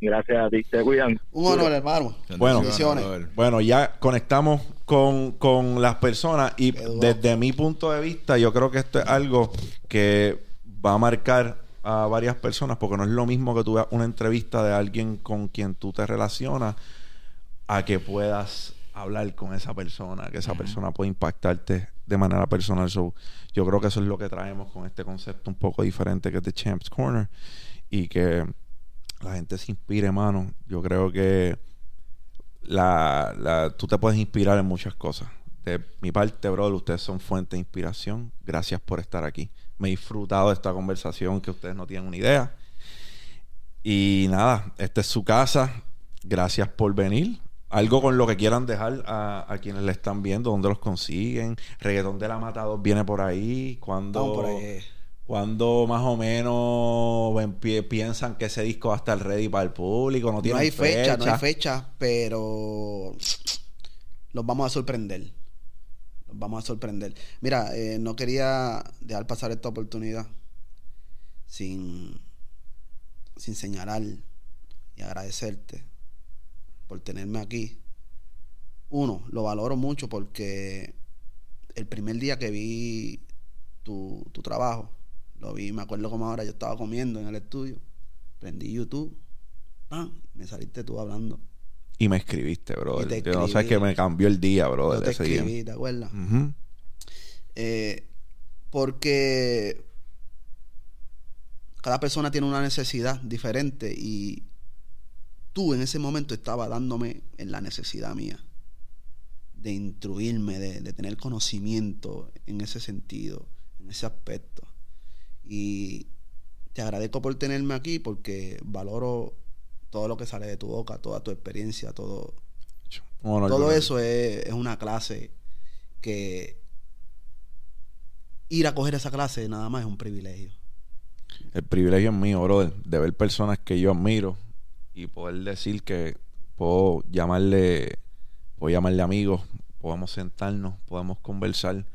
Gracias a ti. Te cuidan. Un honor, hermano. Bueno. Bueno, ya conectamos con, con las personas y desde mi punto de vista yo creo que esto es algo que va a marcar a varias personas porque no es lo mismo que tú veas una entrevista de alguien con quien tú te relacionas a que puedas hablar con esa persona, que esa persona puede impactarte de manera personal. So, yo creo que eso es lo que traemos con este concepto un poco diferente que es The Champs Corner y que la gente se inspire, mano. Yo creo que la, la- tú te puedes inspirar en muchas cosas. De mi parte, brother, ustedes son fuente de inspiración. Gracias por estar aquí. Me he disfrutado de esta conversación que ustedes no tienen una idea. Y nada, esta es su casa. Gracias por venir. Algo con lo que quieran dejar a, a quienes le están viendo, dónde los consiguen. Reggaetón de la Matador viene por ahí. Cuando, Vamos por ahí. cuando más o menos piensan que ese disco va a estar ready para el público. No, hay fecha, no hay fecha, pero los vamos a sorprender. Vamos a sorprender. Mira, eh, no quería dejar pasar esta oportunidad sin, sin señalar y agradecerte por tenerme aquí. Uno, lo valoro mucho porque el primer día que vi tu, tu trabajo, Lo vi, me acuerdo como ahora yo estaba comiendo en el estudio. Prendí YouTube. ¡Pam! Me saliste tú hablando. Y me escribiste, bro. Yo no sé escribí. que me cambió el día, bro, yo te ese día. escribí, ¿te acuerdas? Eh, porque cada persona tiene una necesidad diferente y tú en ese momento estabas dándome en la necesidad mía de instruirme, de, de tener conocimiento en ese sentido, en ese aspecto. Y te agradezco por tenerme aquí porque valoro todo lo que sale de tu boca, toda tu experiencia, todo, todo eso es, es una clase que ir a coger esa clase nada más es un privilegio. El privilegio es mío, brother, de ver personas que yo admiro y poder decir que puedo llamarle, puedo llamarle amigos, podemos sentarnos, podemos conversar,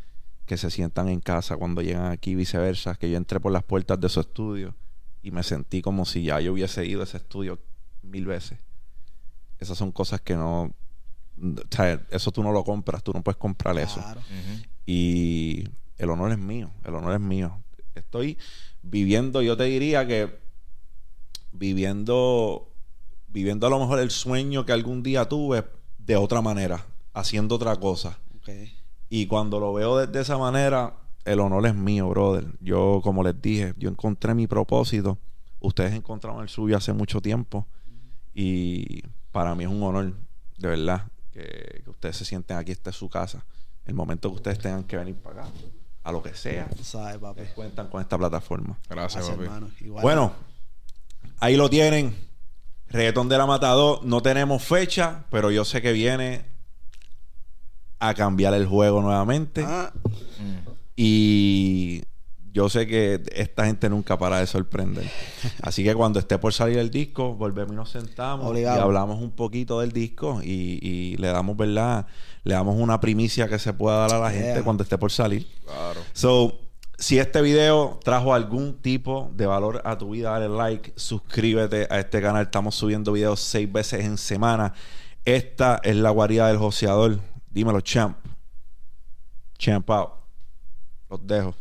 que se sientan en casa cuando llegan aquí, viceversa, que yo entré por las puertas de su estudio y me sentí como si ya yo hubiese ido a ese estudio mil veces. Esas son cosas que no, o sea, eso tú no lo compras, tú no puedes comprar eso. Y el honor es mío, el honor es mío. Estoy viviendo, yo te diría que viviendo, viviendo a lo mejor el sueño que algún día tuve de otra manera, haciendo otra cosa. Y cuando lo veo de, de esa manera, el honor es mío, brother. Yo, como les dije, yo encontré mi propósito. Ustedes encontraron el suyo hace mucho tiempo. Y para mí es un honor, de verdad, que, que ustedes se sienten aquí. Esta es su casa. El momento que ustedes tengan que venir para acá, a lo que sea, Tú sabes, papi. cuentan con esta plataforma. Gracias, Gracias, papi. hermano. Igual. Bueno, ahí lo tienen. Reggaetón de la Matador. No tenemos fecha, pero yo sé que viene a cambiar el juego nuevamente. Ah, Mm. Y yo sé que esta gente nunca para de sorprender. Así que cuando esté por salir el disco, volvemos y nos sentamos Obligado. y hablamos un poquito del disco y, y le damos, ¿verdad? Le damos una primicia que se pueda dar a la Yeah. gente cuando esté por salir. Claro. So, si este video trajo algún tipo de valor a tu vida, dale like, suscríbete a este canal. Estamos subiendo videos seis veces en semana. Esta es la guarida del joseador. Dímelo, champ. Champ out. Los dejo.